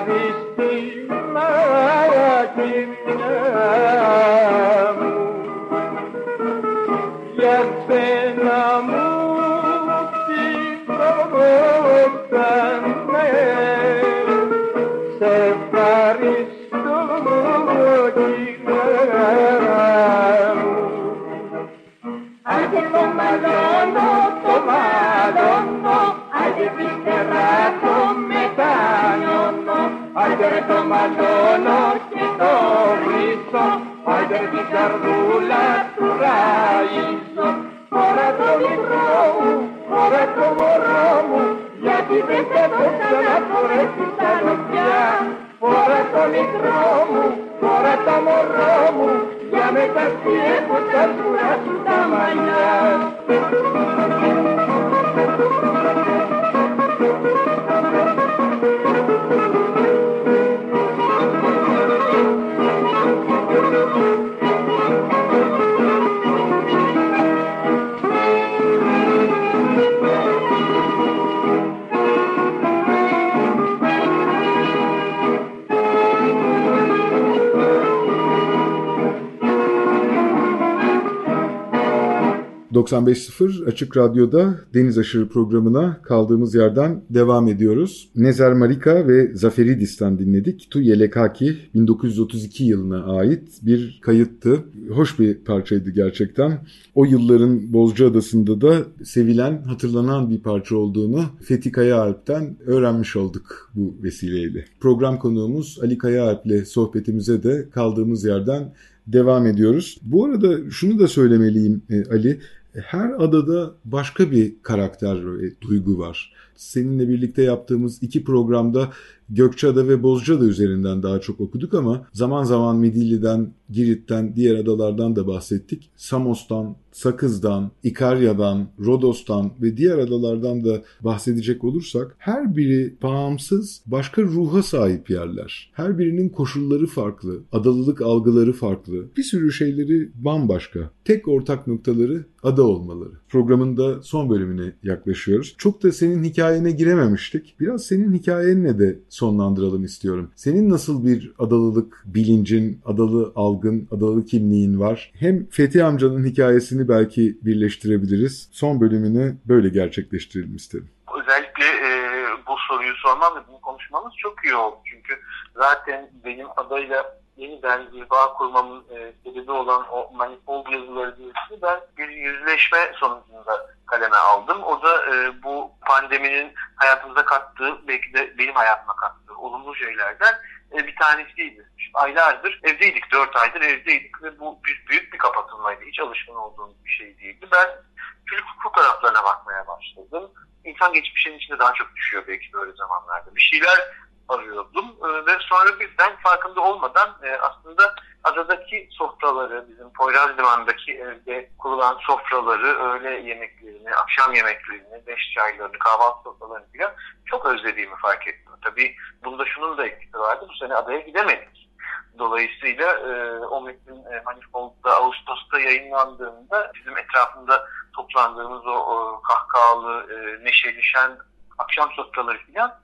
David. ...95.0 Açık Radyo'da Deniz Aşırı programına kaldığımız yerden devam ediyoruz. Nezer Marika ve Zaferidis'ten dinledik. Tu Yelekaki 1932 yılına ait bir kayıttı. Hoş bir parçaydı gerçekten. O yılların Bozcaadası'nda da sevilen, hatırlanan bir parça olduğunu Fethi Kaya Alp'ten öğrenmiş olduk bu vesileyle. Program konuğumuz Ali Kaya Alp'le sohbetimize de kaldığımız yerden devam ediyoruz. Bu arada şunu da söylemeliyim e, Ali. Her adada başka bir karakter ve duygu var. Seninle birlikte yaptığımız iki programda Gökçeada ve Bozcaada üzerinden daha çok okuduk ama zaman zaman Midilli'den, Girit'ten, diğer adalardan da bahsettik. Samos'tan, Sakız'dan, İkarya'dan, Rodos'tan ve diğer adalardan da bahsedecek olursak her biri bağımsız başka ruha sahip yerler. Her birinin koşulları farklı, adalılık algıları farklı. Bir sürü şeyleri bambaşka. Tek ortak noktaları ada olmaları. Programın da son bölümüne yaklaşıyoruz. Çok da senin hikayene girememiştik. Biraz senin hikayenle de sonlandıralım istiyorum. Senin nasıl bir adalılık bilincin, adalı algın, adalı kimliğin var? Hem Fethi amcanın hikayesini belki birleştirebiliriz. Son bölümünü böyle gerçekleştirelim istedim. Özellikle e, bu soruyu sormam ve bunu konuşmamız çok iyi oldu. Çünkü zaten benim adayla yeniden bir bağ kurmamın e, sebebi olan o manifold yazıları dizisini ben bir yüzleşme sonucunda kaleme aldım. O da e, bu pandeminin hayatımıza kattığı, belki de benim hayatıma kattığı olumlu şeylerden e, bir tanesiydi. Şimdi aylardır evdeydik, dört aydır evdeydik ve bu bir, büyük bir kapatılmaydı. Hiç alışkın olduğum bir şey değildi. Ben çocuk fotoğraflarına bakmaya başladım. İnsan geçmişinin içinde daha çok düşüyor belki böyle zamanlarda. Bir şeyler arıyordum e, ve sonra birden farkında olmadan e, aslında adadaki sofraları, bizim Poyraz Limanı'ndaki evde kurulan sofraları, öğle yemeklerini, akşam yemeklerini, beş çaylarını, kahvaltı sofralarını falan çok özlediğimi fark ettim. Tabii bunda şunun da etkisi vardı. Bu sene adaya gidemedik. Dolayısıyla e, o metin e, Manifold'da Ağustos'ta yayınlandığında bizim etrafında toplandığımız o, o kahkahalı, e, neşeli, şen akşam sofraları falan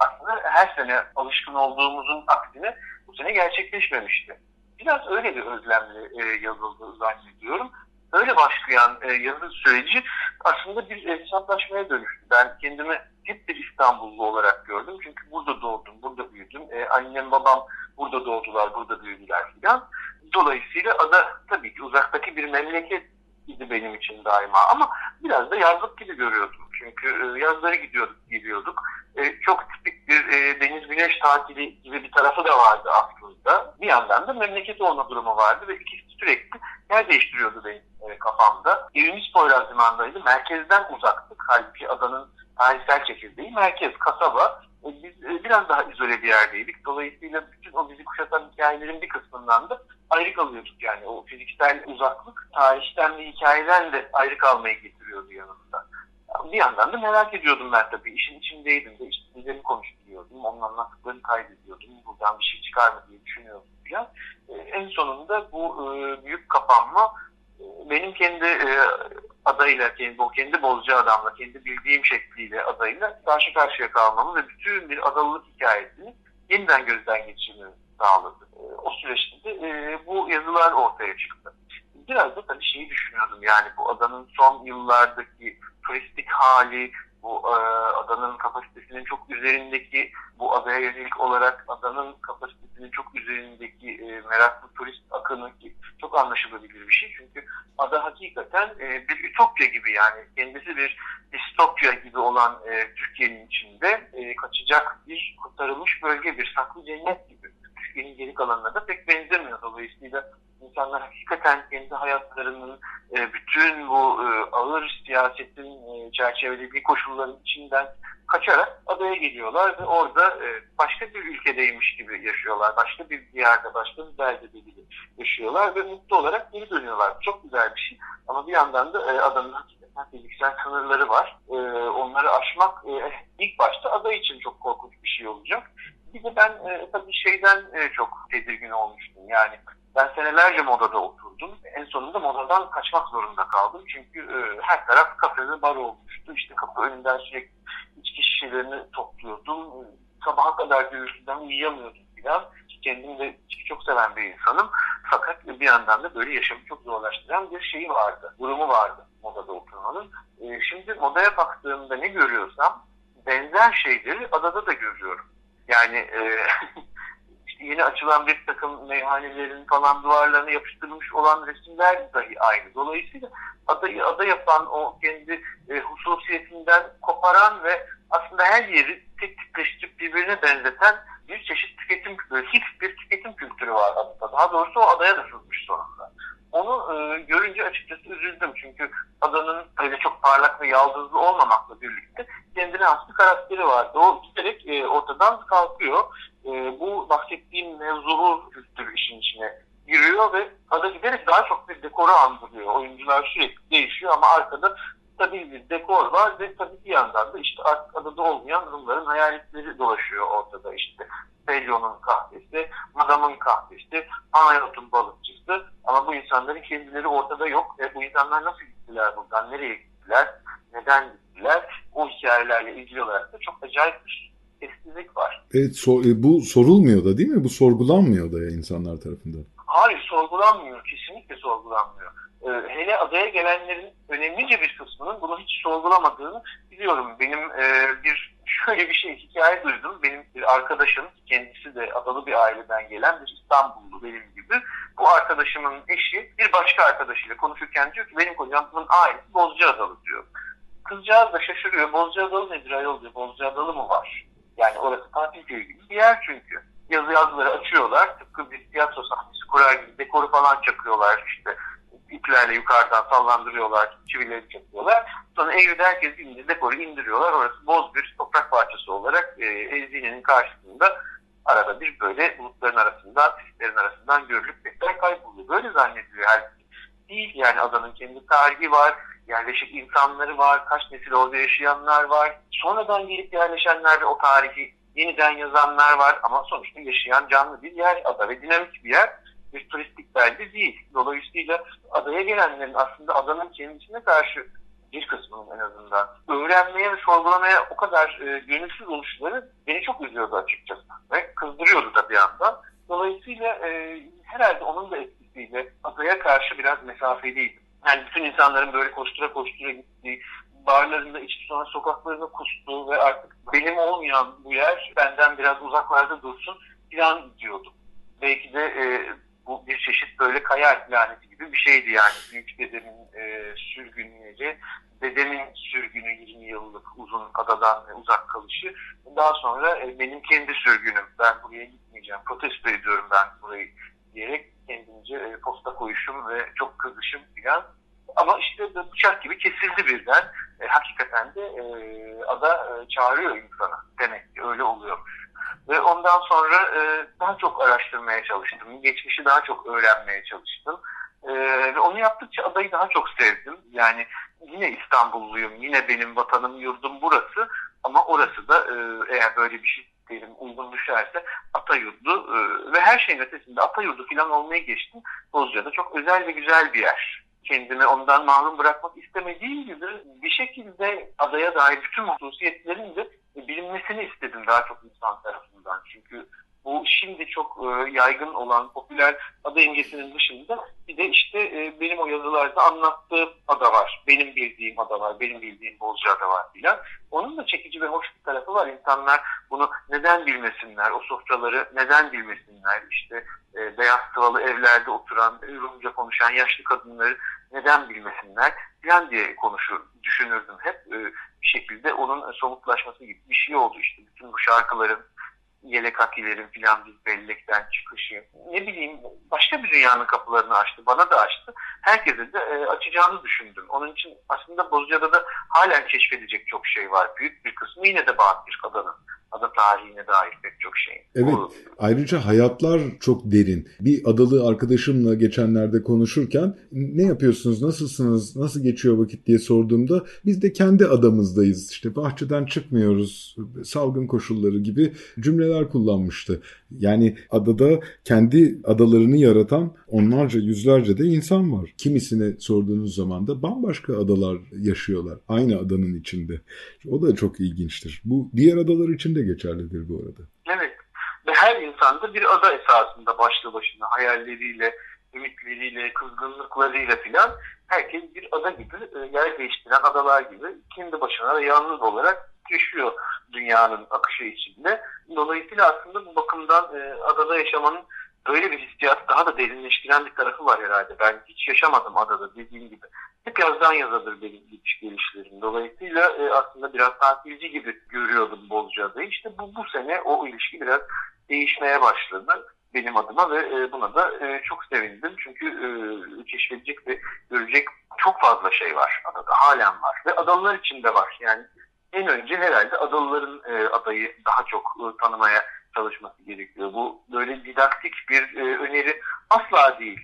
aslında her sene alışkın olduğumuzun aksine bu sene gerçekleşmemişti. Biraz öyle bir özlemle e, yazıldı zannediyorum. Öyle başlayan e, yazı süreci aslında bir hesaplaşmaya dönüştü. Ben kendimi hep bir İstanbullu olarak gördüm. Çünkü burada doğdum, burada büyüdüm. E, annem babam burada doğdular, burada büyüdüler filan. Dolayısıyla ada tabii ki uzaktaki bir memleket idi benim için daima ama biraz da yazlık gibi görüyordum. Çünkü e, yazları gidiyorduk, geliyorduk. E, çok tipik bir e, deniz güneş tatili gibi bir tarafı da vardı aslında. Bir yandan da memleket olma durumu vardı ve ikisi sürekli yer değiştiriyordu benim kafamda. Evimiz Poyraz Limanı'ndaydı. Merkezden uzaktık. Halbuki adanın tarihsel çekirdeği merkez, kasaba. Biz biraz daha izole bir yerdeydik. Dolayısıyla bütün o bizi kuşatan hikayelerin bir kısmından da ayrı kalıyorduk. Yani o fiziksel uzaklık tarihten ve hikayeden de ayrı kalmayı getiriyordu yanımda. Bir yandan da merak ediyordum ben tabii. İşin içindeydim de işte birilerini konuşturuyordum. Onun anlattıklarını kaydediyordum. Buradan bir şey çıkar mı diye düşünüyordum falan. E, en sonunda bu e, büyük kapanma e, benim kendi e, adayla, kendi, o kendi bolcu adamla, kendi bildiğim şekliyle adayla karşı karşıya kalmamı ve bütün bir adalılık hikayesini yeniden gözden geçirmemi sağladı. E, o süreçte de bu yazılar ortaya çıktı. Biraz da tabii şeyi düşünüyordum yani bu adanın son yıllardaki turistik hali, bu e, adanın kapasitesinin çok üzerindeki, bu adaya yönelik olarak adanın kapasitesinin çok üzerindeki e, meraklı turist akını ki çok anlaşılabilir bir şey. Çünkü ada hakikaten e, bir ütopya gibi yani kendisi bir distopya gibi olan e, Türkiye'nin içinde e, kaçacak bir kurtarılmış bölge, bir saklı cennet gibi. Türkiye'nin geri kalanına da pek benzemiyor. Dolayısıyla insanlar hakikaten kendi hayatlarının e, bütün bu e, ağır siyasetin e, çerçevelediği koşulların içinden kaçarak adaya geliyorlar ve orada e, başka bir ülkedeymiş gibi yaşıyorlar. Başka bir yerde, başka bir beldede gibi yaşıyorlar ve mutlu olarak geri dönüyorlar. Çok güzel bir şey. Ama bir yandan da e, adanın hakikaten fiziksel sınırları var. E, onları aşmak e, ilk başta ada için çok korkunç bir şey olacak. Bir de ben e, tabii şeyden e, çok tedirgin olmuştum. Yani ben senelerce modada oturdum. En sonunda modadan kaçmak zorunda kaldım. Çünkü e, her taraf kafe ve bar olmuştu. İşte kapı önünden sürekli içki şişelerini topluyordum. Sabaha kadar gürültüden uyuyamıyordum filan. Kendim de çok seven bir insanım. Fakat bir yandan da böyle yaşamı çok zorlaştıran bir şeyi vardı. Durumu vardı modada oturmanın. E, şimdi modaya baktığımda ne görüyorsam benzer şeyleri adada da görüyorum. Yani e, (laughs) yeni açılan bir takım meyhanelerin falan duvarlarına yapıştırılmış olan resimler dahi aynı. Dolayısıyla adayı ada yapan o kendi e, hususiyetinden koparan ve aslında her yeri tek tipleştirip birbirine benzeten bir çeşit tüketim, hip bir tüketim kültürü var adada. Daha doğrusu o adaya da sızmış sonunda. Onu e, görünce açıkçası üzüldüm çünkü adanın öyle çok parlak ve yaldızlı olmamakla birlikte kendine has bir karakteri vardı. O giderek e, ortadan kalkıyor. E, bu bahsettiğim mevzulu kültür işin içine giriyor ve ada giderek daha çok bir dekoru andırıyor. Oyuncular sürekli değişiyor ama arkada stabil bir dekor var ve tabii bir yandan da işte adada olmayan Rumların hayaletleri dolaşıyor ortada işte. Pelyon'un kahvesi, Madam'ın kahvesi, Anayot'un balıkçısı ama bu insanların kendileri ortada yok. E, bu insanlar nasıl gittiler buradan, nereye gittiler, neden gittiler? O hikayelerle ilgili olarak da çok acayip bir sessizlik var. Evet, so e, bu sorulmuyor da değil mi? Bu sorgulanmıyor da ya insanlar tarafından. Hayır, sorgulanmıyor. Kesinlikle sorgulanmıyor. Ee, hele adaya gelenlerin önemlice bir kısmının bunu hiç sorgulamadığını biliyorum. Benim e, bir (laughs) şöyle bir şey hikaye duydum. Benim bir arkadaşım kendisi de adalı bir aileden gelen bir İstanbullu benim gibi. Bu arkadaşımın eşi bir başka arkadaşıyla konuşurken diyor ki benim kocamın ailesi Bozcaadalı diyor. Kızcağız da şaşırıyor. Bozcaadalı nedir ayol diyor. Bozcaadalı mı var? Yani orası tatil köyü gibi bir yer çünkü. Yazı yazıları açıyorlar. Tıpkı bir tiyatro sahnesi kurar gibi dekoru falan çakıyorlar işte iplerle yukarıdan sallandırıyorlar, çivileri çakıyorlar. Sonra evde herkes indi, dekoru indiriyorlar. Orası boz bir toprak parçası olarak e, Ezdine'nin karşısında arada bir böyle bulutların arasından, sislerin arasından görülüp tekrar kayboluyor. Böyle zannediliyor halbuki. Değil yani adanın kendi tarihi var, yerleşik insanları var, kaç nesil orada yaşayanlar var. Sonradan gelip yerleşenler ve o tarihi yeniden yazanlar var ama sonuçta yaşayan canlı bir yer ada ve dinamik bir yer bir turistik belde değil. Dolayısıyla adaya gelenlerin aslında adanın kendisine karşı bir kısmının en azından öğrenmeye ve sorgulamaya o kadar e, gönülsüz oluşları beni çok üzüyordu açıkçası. Ve kızdırıyordu da bir yandan. Dolayısıyla e, herhalde onun da etkisiyle adaya karşı biraz mesafeliydim. Yani bütün insanların böyle koştura koştura gittiği, barlarında içki sonra sokaklarında kustuğu ve artık benim olmayan bu yer benden biraz uzaklarda dursun plan diyordum. Belki de e, bu bir çeşit böyle kaya laneti gibi bir şeydi yani. Büyük dedemin e, sürgünleri, dedemin sürgünü 20 yıllık uzun adadan uzak kalışı. Daha sonra e, benim kendi sürgünüm. Ben buraya gitmeyeceğim. Protesto ediyorum ben burayı diyerek kendince e, posta koyuşum ve çok kızışım filan. Ama işte bıçak gibi kesildi birden. E, hakikaten de e, ada e, çağırıyor insana. Demek ki öyle oluyormuş. Ve ondan sonra e, daha çok araştırmaya çalıştım. Geçmişi daha çok öğrenmeye çalıştım. E, ve onu yaptıkça adayı daha çok sevdim. Yani yine İstanbulluyum, yine benim vatanım, yurdum burası. Ama orası da e, eğer böyle bir şey derim uygun düşerse Atayurdu e, ve her şeyin ötesinde Atayurdu falan olmaya geçtim. Bozcaada çok özel ve güzel bir yer kendimi ondan mahrum bırakmak istemediğim gibi bir şekilde adaya dair bütün hususiyetlerin de bilinmesini istedim daha çok insan tarafından. Çünkü bu şimdi çok e, yaygın olan popüler ada imgesinin dışında bir de işte e, benim o yazılarda anlattığım ada var. Benim bildiğim ada var. Benim bildiğim Bozcaada var filan. Onun da çekici ve hoş bir tarafı var. İnsanlar bunu neden bilmesinler? O sofraları neden bilmesinler? İşte e, beyaz sıvalı evlerde oturan, Rumca konuşan yaşlı kadınları neden bilmesinler? Falan diye konuşur, düşünürdüm hep. E, bir şekilde onun somutlaşması gibi bir şey oldu işte. Bütün bu şarkıların yelek akilerin filan bir bellekten çıkışı. Ne bileyim başka bir dünyanın kapılarını açtı. Bana da açtı. Herkese de e, açacağını düşündüm. Onun için aslında Bozcaada da halen keşfedecek çok şey var. Büyük bir kısmı yine de Bahattin Adanın ada tarihine dair pek çok şey. Evet. Bu... Ayrıca hayatlar çok derin. Bir adalı arkadaşımla geçenlerde konuşurken ne yapıyorsunuz, nasılsınız, nasıl geçiyor vakit diye sorduğumda biz de kendi adamızdayız. İşte bahçeden çıkmıyoruz, salgın koşulları gibi cümleler kullanmıştı. Yani adada kendi adalarını yaratan onlarca, yüzlerce de insan var. Kimisine sorduğunuz zaman da bambaşka adalar yaşıyorlar. Aynı adanın içinde. O da çok ilginçtir. Bu diğer adalar için de geçerlidir bu arada. Evet. Ve her insanda bir ada esasında başlı başına hayalleriyle, ümitleriyle, kızgınlıklarıyla filan herkes bir ada gibi, e, yer değiştiren adalar gibi kendi başına da yalnız olarak yaşıyor dünyanın akışı içinde. Dolayısıyla aslında bu bakımdan e, adada yaşamanın böyle bir hissiyat daha da derinleştiren bir tarafı var herhalde. Ben hiç yaşamadım adada dediğim gibi. Hep yazdan yazadır benim gidiş gelişlerim. Dolayısıyla e, aslında biraz tatilci gibi görüyordum Bozcaada'yı. İşte bu, bu sene o ilişki biraz değişmeye başladı benim adıma ve e, buna da e, çok sevindim. Çünkü e, keşfedecek ve görecek çok fazla şey var adada. Halen var. Ve adalılar içinde var. Yani en önce herhalde adalıların adayı daha çok tanımaya çalışması gerekiyor. Bu böyle didaktik bir öneri asla değil.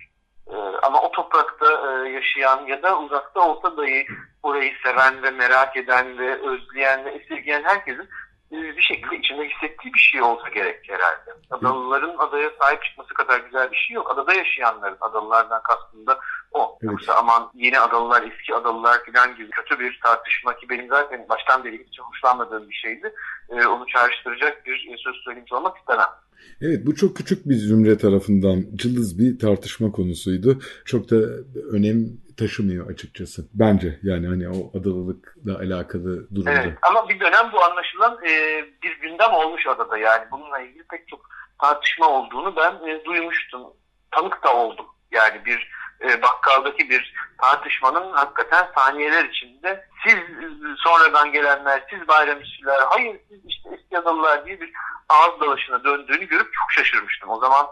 Ama o toprakta yaşayan ya da uzakta olsa dahi orayı seven ve merak eden ve özleyen ve esirgeyen herkesin bir şekilde içinde hissettiği bir şey olsa gerek herhalde. Adalıların adaya sahip çıkması kadar güzel bir şey yok. Adada yaşayanların, adalılardan kastında o. Evet. Yoksa aman yeni adalılar, eski adalılar falan gibi kötü bir tartışma ki benim zaten baştan beri hiç hoşlanmadığım bir şeydi. Ee, onu çağrıştıracak bir e, söz söylemiş olmak istemem. Evet bu çok küçük bir zümre tarafından cılız bir tartışma konusuydu. Çok da önem taşımıyor açıkçası. Bence yani hani o adalılıkla alakalı durumda. Evet ama bir dönem bu anlaşılan e, bir gündem olmuş adada yani bununla ilgili pek çok tartışma olduğunu ben e, duymuştum. Tanık da oldum. Yani bir e, bakkaldaki bir tartışmanın hakikaten saniyeler içinde siz sonradan gelenler, siz bayram işçiler, hayır siz işte eski adalılar diye bir ağız dalaşına döndüğünü görüp çok şaşırmıştım. O zaman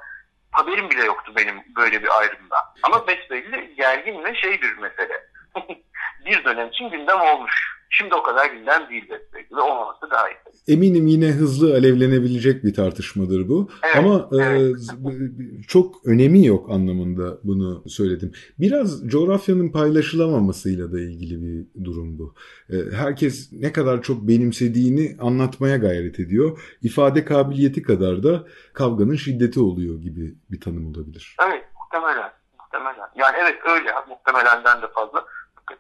haberim bile yoktu benim böyle bir ayrımda. Ama besbelli gergin ve şey bir mesele. (laughs) bir dönem için gündem olmuş. Şimdi o kadar gündem değil besbelli ve olmaması daha iyi. Eminim yine hızlı alevlenebilecek bir tartışmadır bu. Evet, Ama e, evet. E, çok önemi yok anlamında bunu söyledim. Biraz coğrafyanın paylaşılamamasıyla da ilgili bir durum bu. E, herkes ne kadar çok benimsediğini anlatmaya gayret ediyor. İfade kabiliyeti kadar da kavganın şiddeti oluyor gibi bir tanım olabilir. Evet muhtemelen. muhtemelen. Yani evet öyle muhtemelenden de fazla.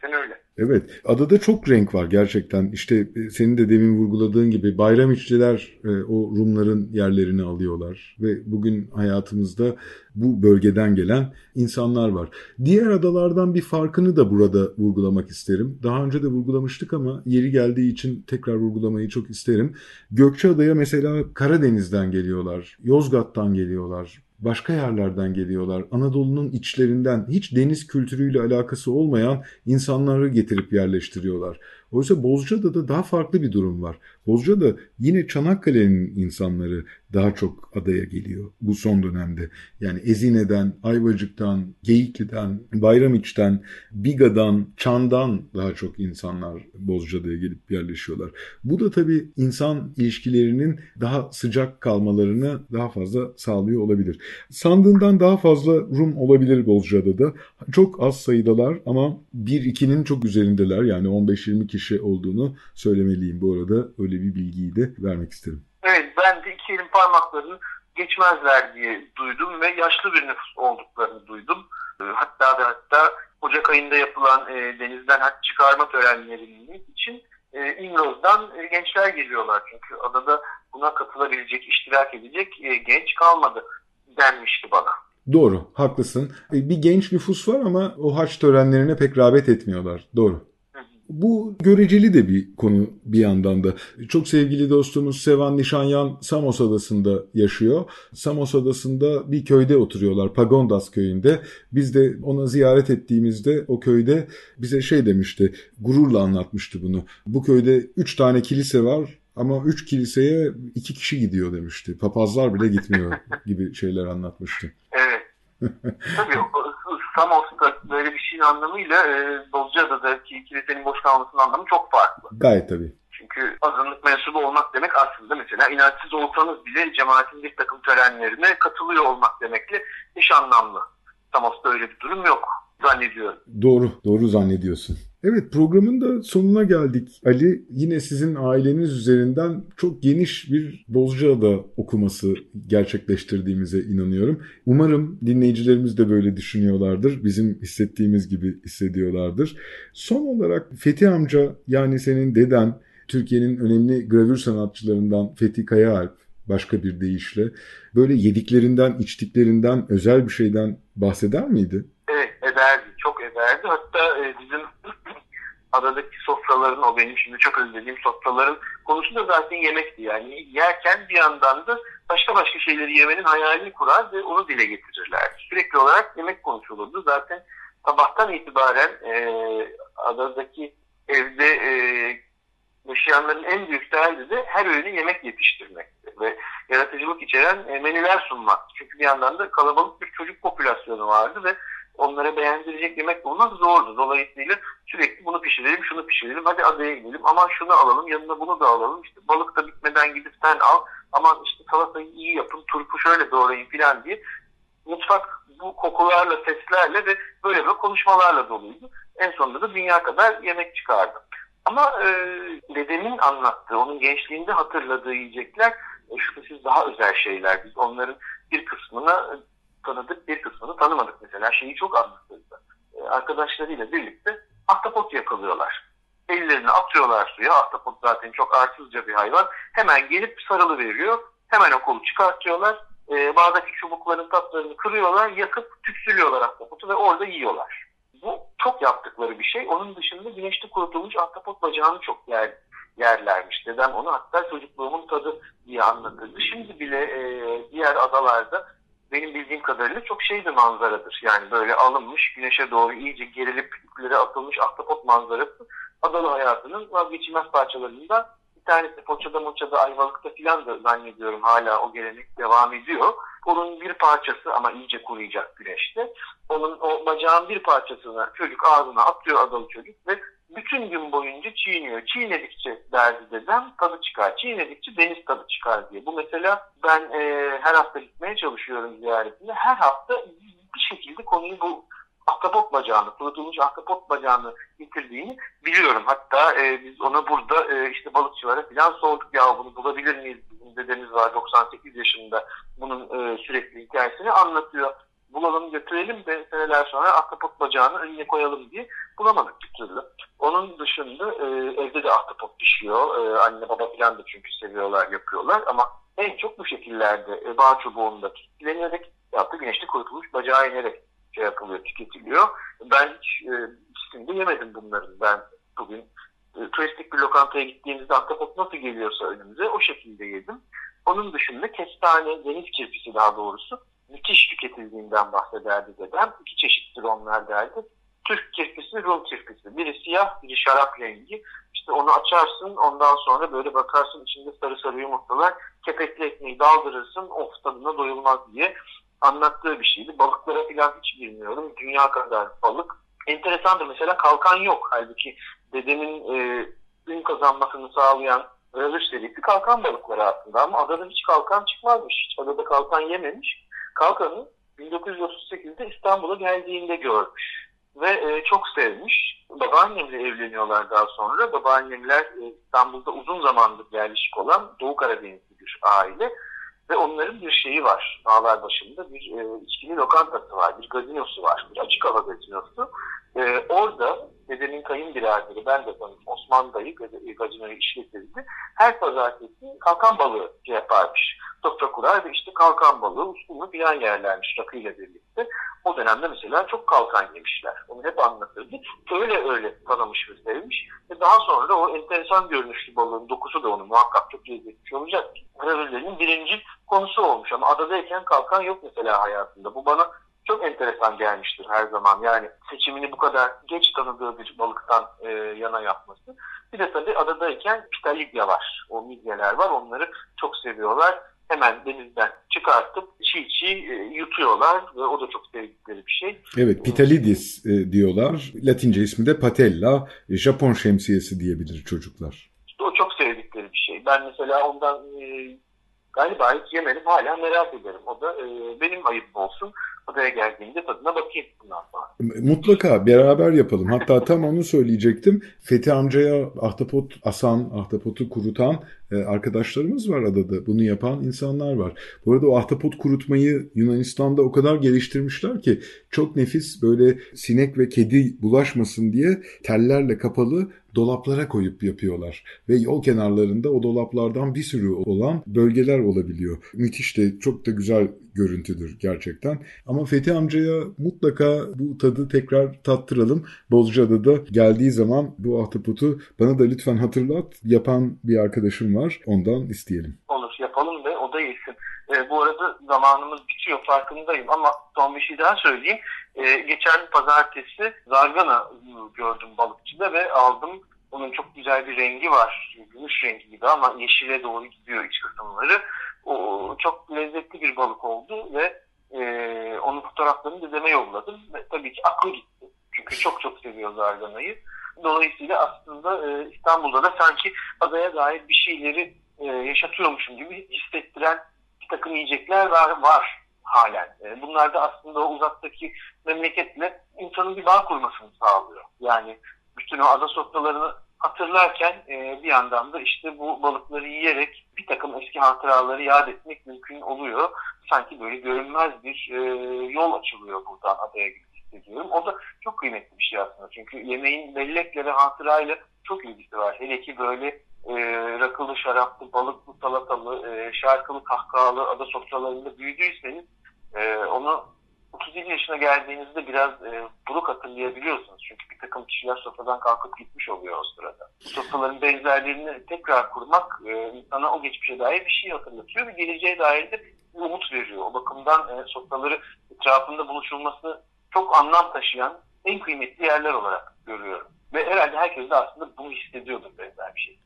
Hakikaten öyle. Evet. Adada çok renk var gerçekten. İşte e, senin de demin vurguladığın gibi bayram işçiler e, o Rumların yerlerini alıyorlar. Ve bugün hayatımızda bu bölgeden gelen insanlar var. Diğer adalardan bir farkını da burada vurgulamak isterim. Daha önce de vurgulamıştık ama yeri geldiği için tekrar vurgulamayı çok isterim. Gökçeada'ya mesela Karadeniz'den geliyorlar, Yozgat'tan geliyorlar, başka yerlerden geliyorlar. Anadolu'nun içlerinden hiç deniz kültürüyle alakası olmayan insanları getirip yerleştiriyorlar. Oysa Bozcaada'da daha farklı bir durum var. Bozcaada yine Çanakkale'nin insanları daha çok adaya geliyor bu son dönemde. Yani Ezine'den, Ayvacık'tan, Geyikli'den, Bayramiç'ten, Biga'dan, Çan'dan daha çok insanlar Bozcaada'ya gelip yerleşiyorlar. Bu da tabii insan ilişkilerinin daha sıcak kalmalarını daha fazla sağlıyor olabilir. Sandığından daha fazla Rum olabilir Bozcaada'da. Çok az sayıdalar ama 1-2'nin çok üzerindeler. Yani 15-20 kişi olduğunu söylemeliyim bu arada. Öyle bir bilgiyi de vermek isterim. Evet ben de iki elin parmaklarını geçmezler diye duydum ve yaşlı bir nüfus olduklarını duydum. Ee, hatta ve hatta Ocak ayında yapılan e, denizden haç çıkarma törenlerinin için e, İmroz'dan e, gençler geliyorlar. Çünkü adada buna katılabilecek, iştirak edecek e, genç kalmadı denmişti bana. Doğru, haklısın. E, bir genç nüfus var ama o haç törenlerine pek rağbet etmiyorlar. Doğru. Bu göreceli de bir konu bir yandan da. Çok sevgili dostumuz Sevan Nişanyan Samos Adası'nda yaşıyor. Samos Adası'nda bir köyde oturuyorlar. Pagondas köyünde. Biz de ona ziyaret ettiğimizde o köyde bize şey demişti. Gururla anlatmıştı bunu. Bu köyde üç tane kilise var. Ama üç kiliseye iki kişi gidiyor demişti. Papazlar bile gitmiyor (laughs) gibi şeyler anlatmıştı. Evet. (laughs) Tabii Samos'ta böyle bir şeyin anlamıyla e, Bozcaada'daki kilisenin boş kalmasının anlamı çok farklı. Gayet tabii. Çünkü azınlık mensubu olmak demek aslında mesela inançsız olsanız bile cemaatin bir takım törenlerine katılıyor olmak demekle eş anlamlı. Samos'ta öyle bir durum yok zannediyorum. Doğru, doğru zannediyorsun. Evet programın da sonuna geldik. Ali yine sizin aileniz üzerinden çok geniş bir Bozcaada okuması gerçekleştirdiğimize inanıyorum. Umarım dinleyicilerimiz de böyle düşünüyorlardır. Bizim hissettiğimiz gibi hissediyorlardır. Son olarak Fethi amca yani senin deden Türkiye'nin önemli gravür sanatçılarından Fethi Kayaalp başka bir deyişle böyle yediklerinden, içtiklerinden, özel bir şeyden bahseder miydi? Evet ederdi, çok ederdi. Hatta e, bizim adadaki sofraların, o benim şimdi çok özlediğim sofraların konusu da zaten yemekti. Yani yerken bir yandan da başka başka şeyleri yemenin hayalini kurar ve onu dile getirirler. Sürekli olarak yemek konuşulurdu. Zaten sabahtan itibaren e, adadaki evde e, yaşayanların en büyük derdi de her öğünü yemek yetiştirmekti ve yaratıcılık içeren e, menüler sunmak. Çünkü bir yandan da kalabalık bir çocuk popülasyonu vardı ve onlara beğendirecek yemek bulmak zordu. Dolayısıyla sürekli bunu pişirelim, şunu pişirelim, hadi adaya gidelim, aman şunu alalım, yanına bunu da alalım, işte balık da bitmeden gidip sen al, aman işte salatayı iyi yapın, turpu şöyle doğrayın filan diye. Mutfak bu kokularla, seslerle ve böyle böyle konuşmalarla doluydu. En sonunda da dünya kadar yemek çıkardı. Ama e, dedemin anlattığı, onun gençliğinde hatırladığı yiyecekler e, şüphesiz daha özel şeyler. Biz onların bir kısmını tanıdık, bir kısmını tanımadık. Mesela şeyi çok anlatırdı. E, arkadaşlarıyla birlikte ahtapot yakalıyorlar. Ellerini atıyorlar suya. Ahtapot zaten çok arsızca bir hayvan. Hemen gelip sarılı veriyor. Hemen o kolu çıkartıyorlar. E, bağdaki çubukların tatlarını kırıyorlar, yakıp tütsülüyorlar ahtapotu ve orada yiyorlar. Bu çok yaptıkları bir şey. Onun dışında güneşte kurutulmuş ahtapot bacağını çok yer, yerlermiş. Dedem onu hatta çocukluğumun tadı diye anlatırdı. Şimdi bile e, diğer adalarda benim bildiğim kadarıyla çok şey bir manzaradır. Yani böyle alınmış, güneşe doğru iyice gerilip iplere atılmış ahtapot manzarası adalı hayatının vazgeçilmez parçalarından bir tanesi Foça'da, Moça'da, Ayvalık'ta filan da zannediyorum hala o gelenek devam ediyor. Onun bir parçası ama iyice kuruyacak güneşte. Onun o bacağın bir parçasını çocuk ağzına atıyor adalı çocuk ve bütün gün boyunca çiğniyor. Çiğnedikçe derdi dedem tadı çıkar. Çiğnedikçe deniz tadı çıkar diye. Bu mesela ben e, her hafta gitmeye çalışıyorum ziyaretinde. Her hafta bir şekilde konuyu bu ahtapot bacağını, kurutulmuş ahtapot bacağını getirdiğini biliyorum. Hatta e, biz ona burada e, işte balıkçılara falan sorduk ya bunu bulabilir miyiz? Bizim dedemiz var 98 yaşında bunun e, sürekli hikayesini anlatıyor. Bulalım götürelim de seneler sonra ahtapot bacağını önüne koyalım diye bulamadık bir türlü. Onun dışında e, evde de ahtapot pişiyor. E, anne baba falan da çünkü seviyorlar, yapıyorlar ama en çok bu şekillerde e, bağ çubuğunda kilitlenerek yaptı güneşte kurutulmuş bacağı inerek şey yapılıyor, tüketiliyor. Ben hiç e, ikisini yemedim bunların. Ben bugün e, turistik bir lokantaya gittiğimizde ahtapot nasıl geliyorsa önümüze o şekilde yedim. Onun dışında kestane, deniz kirpisi daha doğrusu müthiş tüketildiğinden bahsederdi dedem. İki çeşittir onlar derdi. Türk kirpisi, Rum kirpisi. Biri siyah, biri şarap rengi. İşte onu açarsın ondan sonra böyle bakarsın içinde sarı sarı yumurtalar kepekli ekmeği daldırırsın of tadına doyulmaz diye anlattığı bir şeydi. Balıklara falan hiç bilmiyorum. Dünya kadar balık. Enteresandır mesela kalkan yok. Halbuki dedemin e, ün kazanmasını sağlayan Ralış serisi kalkan balıkları aslında ama adada hiç kalkan çıkmazmış. Hiç adada kalkan yememiş. Kalkanı 1938'de İstanbul'a geldiğinde görmüş. Ve e, çok sevmiş. Babaannemle evleniyorlar daha sonra. Babaannemler e, İstanbul'da uzun zamandır yerleşik olan Doğu Karadenizli bir aile. Ve onların bir şeyi var. Dağlar başında bir e, içkili lokantası var. Bir gazinosu var. Bir açık hava gazinosu. E, orada dedemin kayınbiraderi, ben de tanıdım Osman dayı gazinoyu işletirdi. Her pazartesi kalkan balığı yaparmış. Sofra kurar ve işte kalkan balığı usulünü filan yerlermiş rakıyla birlikte. O dönemde mesela çok kalkan yemişler. Onu hep anlatırdı. Öyle öyle tanımış ve sevmiş. Ve daha sonra o enteresan görünüşlü balığın dokusu da onu muhakkak çok lezzetli olacak. Gravürlerinin birinci konusu olmuş ama adadayken kalkan yok mesela hayatında. Bu bana çok enteresan gelmiştir her zaman. Yani seçimini bu kadar geç tanıdığı bir balıktan e, yana yapması. Bir de tabii adadayken pitalidya var. O midyeler var. Onları çok seviyorlar. Hemen denizden çıkartıp çiğ çiğ e, yutuyorlar ve o da çok sevdikleri bir şey. Evet, pitalidis e, diyorlar. Latince ismi de patella, e, Japon şemsiyesi diyebilir çocuklar. İşte o çok sevdikleri bir şey. Ben mesela ondan e, galiba hiç yemedim hala merak ederim. O da e, benim ayıbım olsun. Adaya geldiğimde tadına bakayım bundan sonra. Mutlaka beraber yapalım. Hatta tam onu söyleyecektim. Fethi amcaya ahtapot asan, ahtapotu kurutan e, arkadaşlarımız var adada. Bunu yapan insanlar var. Bu arada o ahtapot kurutmayı Yunanistan'da o kadar geliştirmişler ki çok nefis böyle sinek ve kedi bulaşmasın diye tellerle kapalı dolaplara koyup yapıyorlar. Ve yol kenarlarında o dolaplardan bir sürü olan bölgeler olabiliyor. Müthiş de çok da güzel görüntüdür gerçekten. Ama Fethi amcaya mutlaka bu tadı tekrar tattıralım. Bozcaada'da geldiği zaman bu ahtapotu bana da lütfen hatırlat. Yapan bir arkadaşım var. Ondan isteyelim. Olur yapalım ve yesin. E, bu arada zamanımız bitiyor farkındayım ama son bir şey daha söyleyeyim. E, geçen pazartesi zargana gördüm balıkçıda ve aldım. Onun çok güzel bir rengi var. Gümüş rengi gibi ama yeşile doğru gidiyor iç kısımları. O çok lezzetli bir balık oldu ve e, onun fotoğraflarını dedeme yolladım. Ve tabii ki aklı gitti. Çünkü çok çok seviyor zarganayı. Dolayısıyla aslında e, İstanbul'da da sanki adaya dair bir şeyleri e, yaşatıyormuşum gibi hissettiren bir takım yiyecekler var, var halen. E, bunlar da aslında o uzaktaki memleketle insanın bir bağ kurmasını sağlıyor. Yani bütün o ada sofralarını hatırlarken e, bir yandan da işte bu balıkları yiyerek bir takım eski hatıraları yad etmek mümkün oluyor. Sanki böyle görünmez bir e, yol açılıyor buradan adaya gitmek hissediyorum. O da çok kıymetli bir şey aslında. Çünkü yemeğin bellekle ve hatırayla çok ilgisi var. Hele ki böyle e, rakılı, şaraplı, balıklı, salatalı, e, şarkılı, kahkahalı ada sofralarında büyüdüyseniz e, onu 37 yaşına geldiğinizde biraz e, buruk hatırlayabiliyorsunuz. Çünkü bir takım kişiler sofradan kalkıp gitmiş oluyor o sırada. Sofraların benzerlerini tekrar kurmak e, insana o geçmişe dair bir şey hatırlatıyor ve geleceğe dair de bir umut veriyor. O bakımdan e, sofraları etrafında buluşulması çok anlam taşıyan en kıymetli yerler olarak görüyorum. Ve herhalde herkes de aslında bunu hissediyordur benzer bir şey.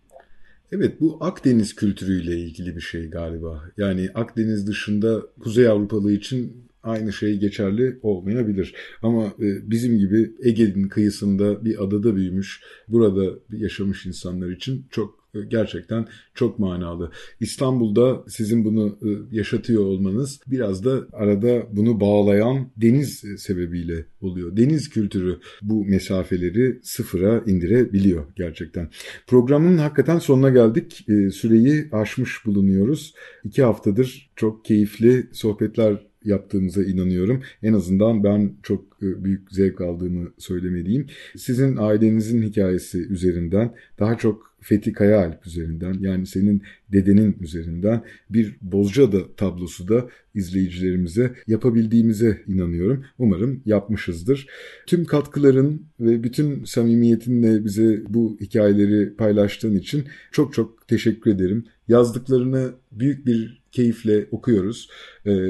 Evet bu Akdeniz kültürüyle ilgili bir şey galiba. Yani Akdeniz dışında Kuzey Avrupalı için aynı şey geçerli olmayabilir. Ama e, bizim gibi Ege'nin kıyısında bir adada büyümüş, burada yaşamış insanlar için çok gerçekten çok manalı. İstanbul'da sizin bunu e, yaşatıyor olmanız biraz da arada bunu bağlayan deniz sebebiyle oluyor. Deniz kültürü bu mesafeleri sıfıra indirebiliyor gerçekten. Programın hakikaten sonuna geldik. Süreyi aşmış bulunuyoruz. İki haftadır çok keyifli sohbetler yaptığımıza inanıyorum. En azından ben çok e, büyük zevk aldığımı söylemeliyim. Sizin ailenizin hikayesi üzerinden daha çok Fethi Kayaalp üzerinden yani senin dedenin üzerinden bir Bozcaada tablosu da izleyicilerimize yapabildiğimize inanıyorum. Umarım yapmışızdır. Tüm katkıların ve bütün samimiyetinle bize bu hikayeleri paylaştığın için çok çok teşekkür ederim. Yazdıklarını büyük bir keyifle okuyoruz.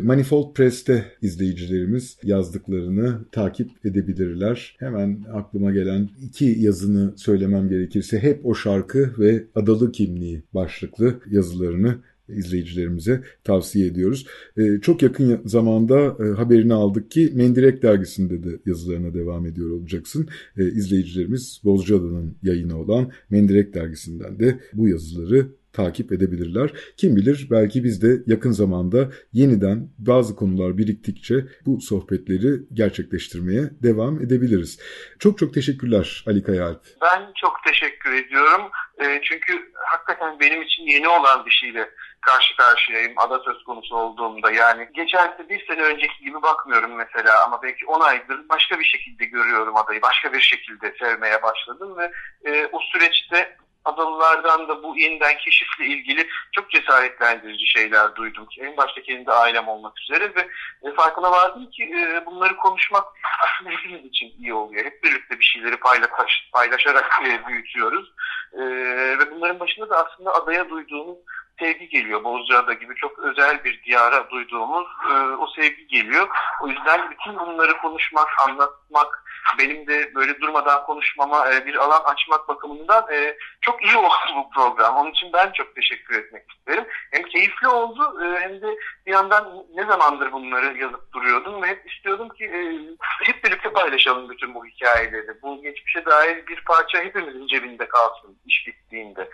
Manifold Press'te izleyicilerimiz yazdıklarını takip edebilirler. Hemen aklıma gelen iki yazını söylemem gerekirse hep o şarkı ve adalı kimliği başlıklı yazılarını izleyicilerimize tavsiye ediyoruz. Ee, çok yakın zamanda e, haberini aldık ki Mendirek dergisinde de yazılarına devam ediyor olacaksın. Ee, izleyicilerimiz Bozcaada'nın yayını olan Mendirek dergisinden de bu yazıları takip edebilirler. Kim bilir belki biz de yakın zamanda yeniden bazı konular biriktikçe bu sohbetleri gerçekleştirmeye devam edebiliriz. Çok çok teşekkürler Ali Kayaalp. Ben çok teşekkür ediyorum. E, çünkü hakikaten benim için yeni olan bir şeyle karşı karşıyayım ada söz konusu olduğumda. Yani geçen bir sene önceki gibi bakmıyorum mesela ama belki 10 aydır başka bir şekilde görüyorum adayı. Başka bir şekilde sevmeye başladım ve e, o süreçte adalılardan da bu yeniden keşifle ilgili çok cesaretlendirici şeyler duydum en başta kendi ailem olmak üzere ve e, farkına vardım ki e, bunları konuşmak aslında hepimiz için iyi oluyor. Hep birlikte bir şeyleri paylaş, paylaşarak e, büyütüyoruz. Ve bunların başında da aslında adaya duyduğumuz sevgi geliyor. Bozcaada gibi çok özel bir diyara duyduğumuz e, o sevgi geliyor. O yüzden bütün bunları konuşmak, anlatmak, benim de böyle durmadan konuşmama e, bir alan açmak bakımından e, çok iyi (laughs) oldu bu program. Onun için ben çok teşekkür etmek isterim. Hem keyifli oldu e, hem de bir yandan ne zamandır bunları yazıp duruyordum ve hep istiyordum ki e, hep birlikte paylaşalım bütün bu hikayeleri. Bu geçmişe dair bir parça hepimizin cebinde kalsın iş bittiğinde.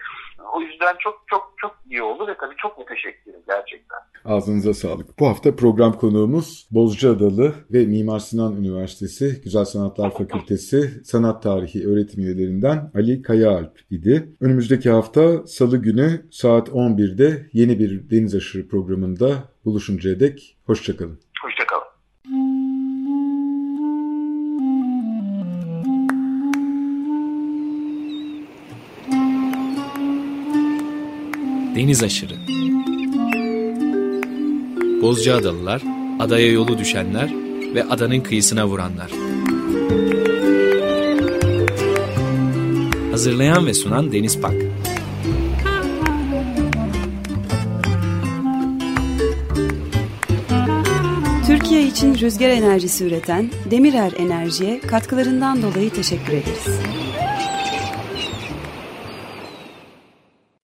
O yüzden çok çok çok iyi oldu ve tabii çok müteşekkirim gerçekten. Ağzınıza sağlık. Bu hafta program konuğumuz Bozcaadalı ve Mimar Sinan Üniversitesi Güzel Sanatlar Fakültesi Sanat Tarihi öğretim üyelerinden Ali Kayaalp idi. Önümüzdeki hafta Salı günü saat 11'de yeni bir Deniz Aşırı programında buluşuncaya dek hoşçakalın. Hoşçakalın. Deniz aşırı. Bozcaadalılar, adaya yolu düşenler ve adanın kıyısına vuranlar. Hazırlayan ve sunan Deniz Pak. Türkiye için rüzgar enerjisi üreten Demirer Enerji'ye katkılarından dolayı teşekkür ederiz.